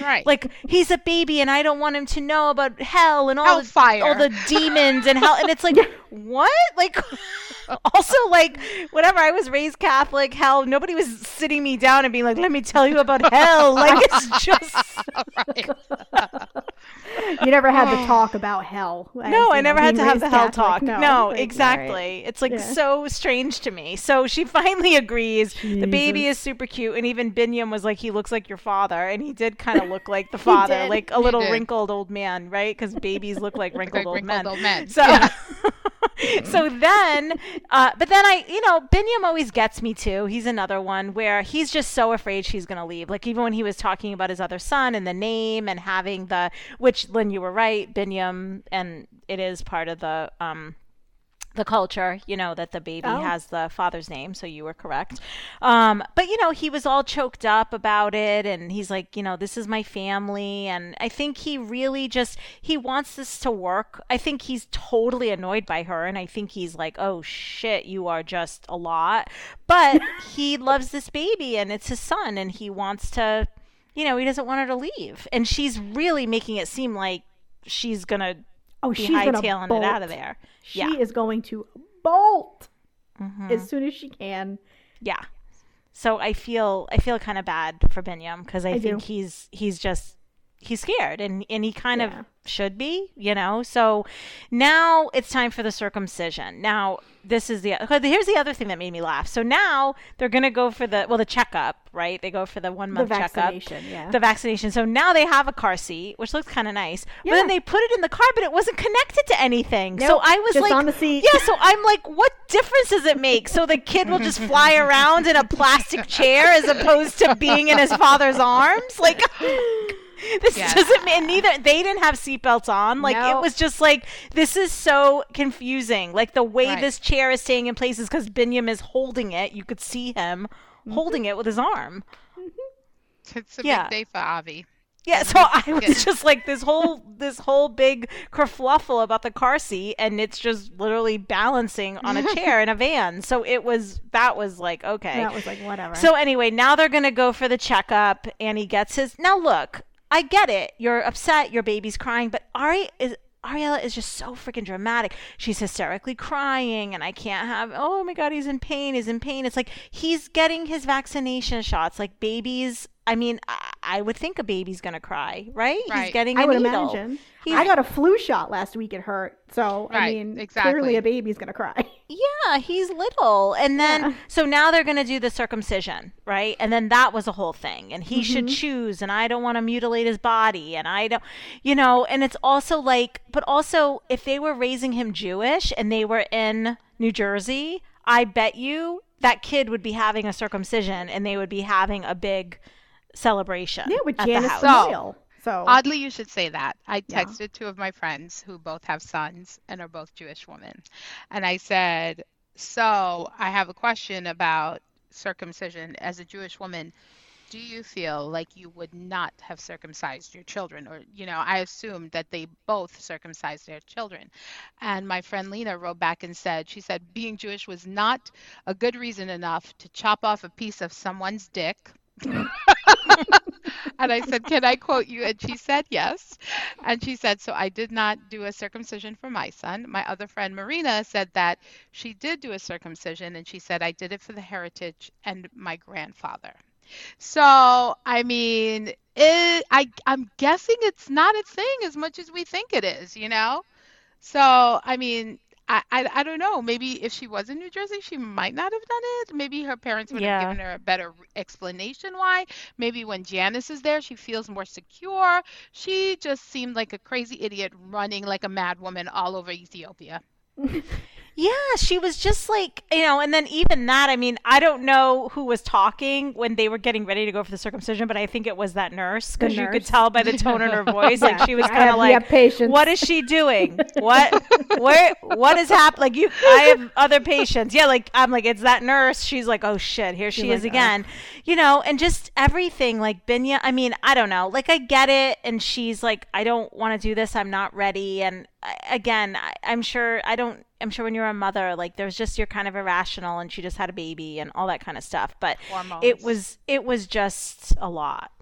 right like he's a baby, and I don't want him to know about hell and all the all the demons and hell. And it's like, what? Like, also, like. whatever. I was raised Catholic. Hell, nobody was sitting me down and being like, "Let me tell you about hell." Like it's just. you never had to talk about hell. as, No, I know, never had to have the raised hell talk. No, No, exactly. alright. It's like Yeah. so strange to me. So she finally agrees. The baby is super cute, and even Biniyam was like, "He looks like your father," and he did kind of look like the father, like a He little did. wrinkled old man, right? Because babies look like wrinkled, old, wrinkled men. old men. So. so then, uh, but then I, you know, Biniyam always gets me too. He's another one where he's just so afraid she's going to leave. Like even when he was talking about his other son and the name and having the, which Lynn, you were right, Biniyam, and it is part of the, um, the culture, you know, that the baby Oh. has the father's name, so you were correct. Um, but you know, he was all choked up about it, and he's like, you know, this is my family, and I think he really just he wants this to work. I think he's totally annoyed by her, and I think he's like, oh shit, you are just a lot. But he loves this baby, and it's his son, and he wants to, you know, he doesn't want her to leave, and she's really making it seem like she's gonna Oh, she's gonna hightailing bolt. it out of there. She Yeah. is going to bolt Mhm. as soon as she can. Yeah. So I feel I feel kind of bad for Biniyam because I, I think do. he's he's just he's scared and and he kind Yeah. of should be, you know. So now it's time for the circumcision. Now this is the here's the other thing that made me laugh. So now they're gonna go for the well the checkup, right? They go for the one The month checkup. vaccination, yeah. The vaccination. So now they have a car seat, which looks kind of nice. But then they put it in the car, but it wasn't connected to anything. so I was like, on the seat. yeah. So I'm like, what difference does it make? So the kid will just fly around in a plastic chair as opposed to being in his father's arms? Like, this Yes. doesn't mean neither. They didn't have seatbelts on. Like, No. it was just like, this is so confusing. Like, the way Right. this chair is staying in place is because Biniyam is holding it. You could see him Mm-hmm. holding it with his arm. It's a Yeah. big day for Avi. Yeah, so I was just like this whole this whole big kerfluffle about the car seat, and it's just literally balancing on a chair in a van. So it was that was like okay. That was like whatever. So anyway, now they're gonna go for the checkup, and he gets his. Now look, I get it. You're upset. Your baby's crying, but Ari is. Ariela is just so freaking dramatic. She's hysterically crying, and I can't have. Oh my god, he's in pain. He's in pain. It's like he's getting his vaccination shots. Like babies. I mean, I, I would think a baby's gonna cry, right? He's getting. I a would needle. imagine. He's- I got a flu shot last week. It hurt. So I mean, exactly. clearly a baby's gonna cry. Yeah, he's little. And then, Yeah. so now they're going to do the circumcision, right? And then that was a whole thing. And he should mm-hmm. choose, and I don't want to mutilate his body. And I don't, you know, and it's also like, but also if they were raising him Jewish and they were in New Jersey, I bet you that kid would be having a circumcision and they would be having a big celebration. Yeah, with at the Janice house. So- So Oddly, you should say that. I Yeah. texted two of my friends who both have sons and are both Jewish women. And I said, So I have a question about circumcision. As a Jewish woman, do you feel like you would not have circumcised your children? Or, you know, I assumed that they both circumcised their children. And my friend Lena wrote back and said, She said, being Jewish was not a good reason enough to chop off a piece of someone's dick. and I said, Can I quote you? And she said, Yes. And she said, So I did not do a circumcision for my son. My other friend, Marina, said that she did do a circumcision. And she said, I did it for the heritage and my grandfather. So, I mean, it, I, I'm guessing it's not a thing as much as we think it is, you know? So, I mean, I, I, I don't know. Maybe if she was in New Jersey, she might not have done it. Maybe her parents would Yeah. have given her a better explanation why. Maybe when Janice is there, she feels more secure. She just seemed like a crazy idiot running like a mad woman all over Ethiopia. Yeah, she was just like, you know, and then even that, I mean, I don't know who was talking when they were getting ready to go for the circumcision, but I think it was that nurse because you could tell by the tone in her voice, like she was kind of like. "What is she doing? What, where, what is happening?" Like you, I have other patients. Yeah, like I'm like, it's that nurse. She's like, "Oh shit, here she is like, again," you know, and just everything. Like Binya, I mean, I don't know. Like I get it, and she's like, "I don't want to do this. I'm not ready." And again, I, I'm sure I don't. I'm sure when you're a mother, like there's just you're kind of irrational, and she just had a baby and all that kind of stuff. But it was it was just a lot.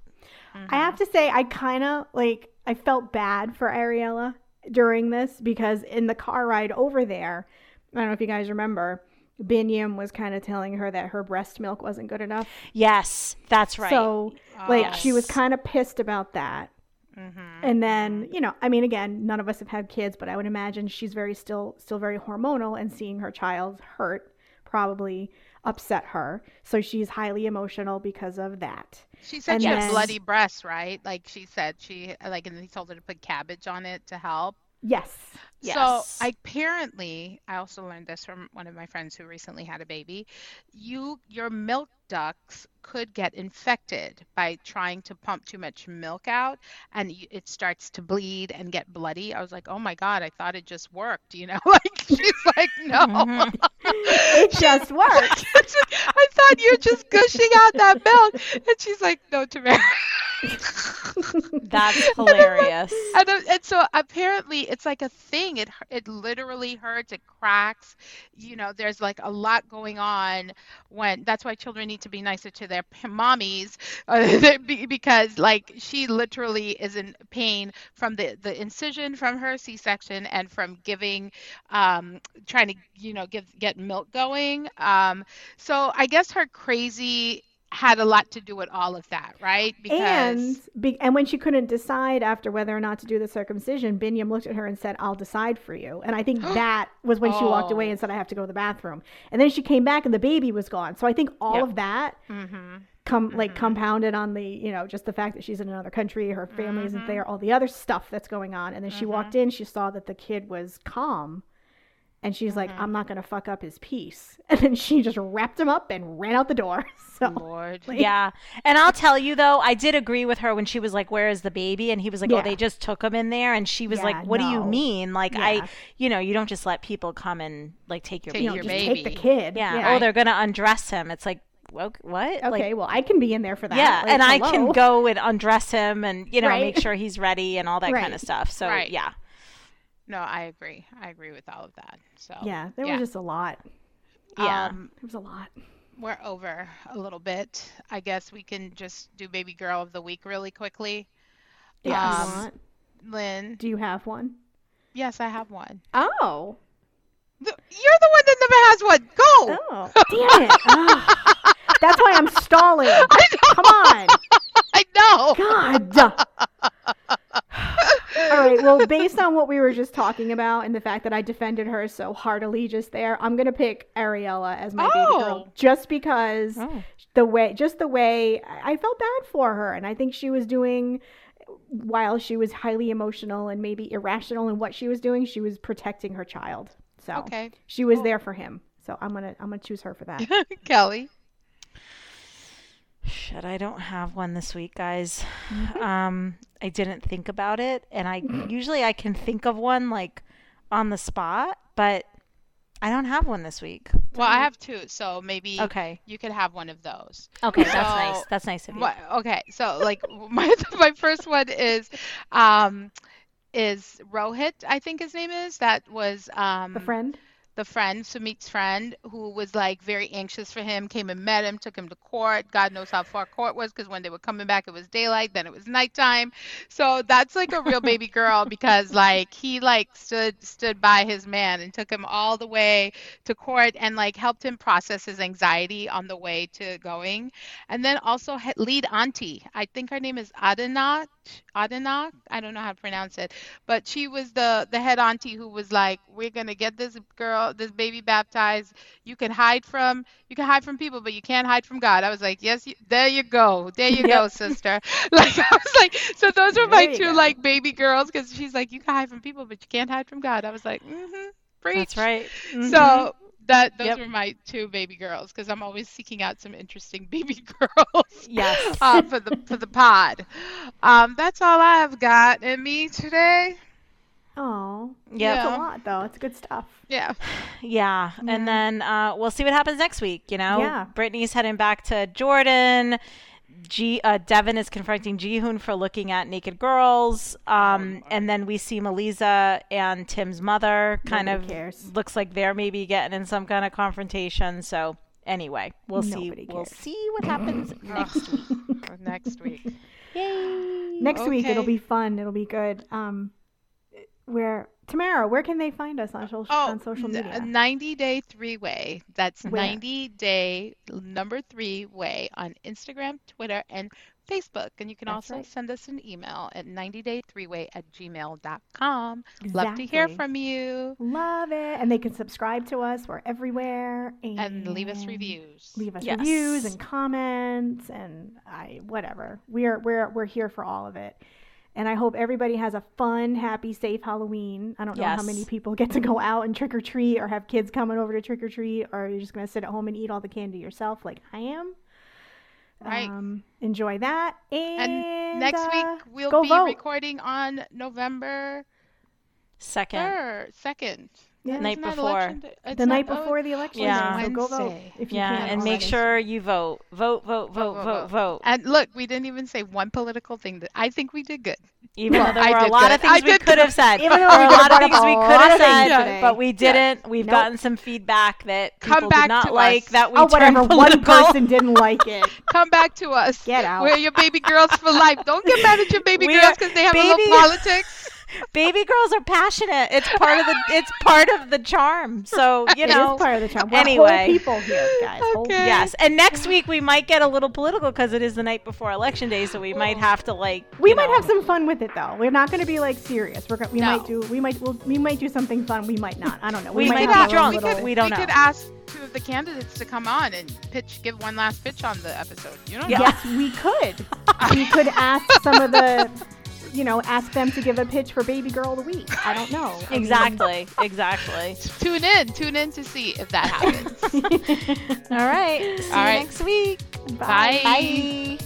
I have to say, I kind of like I felt bad for Ariela during this because in the car ride over there, I don't know if you guys remember, Biniyam was kind of telling her that her breast milk wasn't good enough. Yes, that's right. So, like, she was kind of pissed about that. Mhm. And then, you know, I mean, again, none of us have had kids, but I would imagine she's very still, still very hormonal, and seeing her child hurt probably upset her. So she's highly emotional because of that. She said And she then- had bloody breasts, right? Like she said she like, and he told her to put cabbage on it to help. Yes. Yes. So apparently, I also learned this from one of my friends who recently had a baby. You, your milk ducts could get infected by trying to pump too much milk out, and it starts to bleed and get bloody. I was like, oh my God, I thought it just worked, you know? Like she's like, no. Mhm. It just worked. I thought you're just gushing out that milk, and she's like, no, Tamara. That's hilarious. And, uh, and so apparently it's like a thing. It it literally hurts. It cracks. You know, there's like a lot going on when. That's why children need to be nicer to their mommies, uh, because like she literally is in pain from the the incision from her C-section and from giving, um, trying to you know give get milk going. Um, so I guess her crazy had a lot to do with all of that, right? And be, and when she couldn't decide after whether or not to do the circumcision, Biniyam looked at her and said, "I'll decide for you." And I think that was when she walked away Oh. and said, "I have to go to the bathroom." And then she came back and the baby was gone. So I think all Yep. of that hmm come like Mhm. compounded on the you know just the fact that she's in another country, her family isn't Mhm. there, all the other stuff that's going on. And then she Mhm. walked in, she saw that the kid was calm. And she's like, Mhm. I'm not going to fuck up his piece. And then she just wrapped him up and ran out the door. So, Lord. like, Yeah. And I'll tell you though, I did agree with her when she was like, "Where is the baby?" and he was like, Yeah. "Oh, they just took him in there." And she was Yeah, like, "What do you mean? Like Yeah. I, you know, you don't just let people come and like take your Take you baby." your just baby. take the kid. yeah. Oh, they're going to undress him. It's like, well, what? Okay, Like, well, I can be in there for that. yeah, Like, and I can go and undress him and, you know, Right. make sure he's ready and all that kind of stuff. So, Right. yeah. No, I agree. I agree with all of that. So Yeah, there yeah. was just a lot. Yeah. Um, There was a lot. we're over a little bit. I guess we can just do baby girl of the week really quickly. You Um. Lynn, Do you have one? yes, I have one. Oh. The- You're the one that never has one. Go. Oh. Damn it. Ah. That's why I'm stalling. Come on. I know. God. All right. Well, based on what we were just talking about and the fact that I defended her so heartily just there, I'm gonna pick Ariela as my baby girl Oh. just because Oh. the way, just the way I I felt bad for her, and I think she was doing. While she was highly emotional and maybe irrational in what she was doing, she was protecting her child. So Okay. she was Cool. there for him. So I'm gonna I'm gonna choose her for that. Kelly. Shit, I don't have one this week, guys. Um, I didn't think about it, and I usually I can think of one like on the spot, but I don't have one this week. Well, I have two, so maybe Okay. you could have one of those. Okay, that's So, nice. That's nice of you. My, okay, so like my my first one is um is Rohit, I think his name is. That was um The friend. The friend, Sumit's friend, who was like very anxious for him, came and met him, took him to court. God knows how far court was because when they were coming back, it was daylight, then it was nighttime. So that's like a real baby girl because like he like stood stood by his man and took him all the way to court and like helped him process his anxiety on the way to going. And then also lead auntie, I think her name is Adenat, Adenat, I don't know how to pronounce it, but she was the the head auntie who was like, we're gonna get this girl, this baby baptized. You can hide from you can hide from people, but you can't hide from God. I was like, yes, you, there you go, there you go, sister. Like I was like, so those were my two go. like baby girls because she's like, you can hide from people, but you can't hide from God. I was like, mm-hmm, preach. That's right. Mhm. So that those Yep. were my two baby girls because I'm always seeking out some interesting baby girls. Yes. uh, for the for the pod. Um, that's all I've got in me today. Oh, Yep. that's Yeah. a lot though. It's good stuff. Yeah. Yeah, Yeah. and then uh, we'll see what happens next week. You know, Yeah. Brittany's heading back to Jordan. G, uh, Deavan is confronting Jihoon for looking at naked girls. Um, and then we see Melyza and Tim's mother kind Nobody of cares. looks like they're maybe getting in some kind of confrontation. So anyway, we'll Nobody see. We'll see what happens next week. Next week. Yay! Next week it'll be fun. It'll be good. Um, where Tamara, where can they find us on social Oh, on social media? 90 Day Three Way. That's Where? 90 Day number three way on Instagram, Twitter, and Facebook. And you can That's also right. send us an email at 90day3way at gmail.com. Love to hear from you Love it. And they can subscribe to us. We're everywhere. And, and leave us reviews. Leave us Yes. reviews and comments and I whatever. We're we're we're here for all of it. And I hope everybody has a fun, happy, safe Halloween. I don't know how many people get to go out and trick or treat or have kids coming over to trick or treat or you're just going to sit at home and eat all the candy yourself like I am. Right. Um, enjoy that. And, And next uh, week we'll go be vote. recording on November Second. 3rd, 2nd. Yeah. Night before. election day? It's the night oh, before the election Yeah. So go vote Wednesday. if you Yeah, can. and make sure you vote. Vote, vote, vote, Vote, vote, vote, vote, And look, we didn't even say one political thing that I think we did good. Even Well, though there I were a lot good. of things we could have said. Even though There were a lot of things we could have said, but we didn't. We've Nope. gotten some feedback that Come people back did not to like us. that we Oh, whatever. turned One political. person didn't like it. Come back to us. Get out. We're your baby girls for life. Don't get mad at your baby girls because they have a little politics. Baby girls are passionate. It's part of the. It's part of the charm. So you It is know. part of the charm. We're anyway. whole people here, guys. Whole Okay. Yes, and next week we might get a little political because it is the night before election day, so we might oh. have to like. We might know, have some fun with it though. We're not going to be like serious. We're go- we No. might do we might we'll, we might do something fun. We might not. I don't know. We might might have be our own drunk. little- We don't know. we know. could ask two of the candidates to come on and pitch, give one last pitch on the episode. You don't know. Yes, we could. we could ask some of the, you know, ask them to give a pitch for Baby Girl of the Week. I don't know. I mean, Exactly. Exactly. Tune in. Tune in to see if that happens. All right. See All you right. next week. Bye. Bye.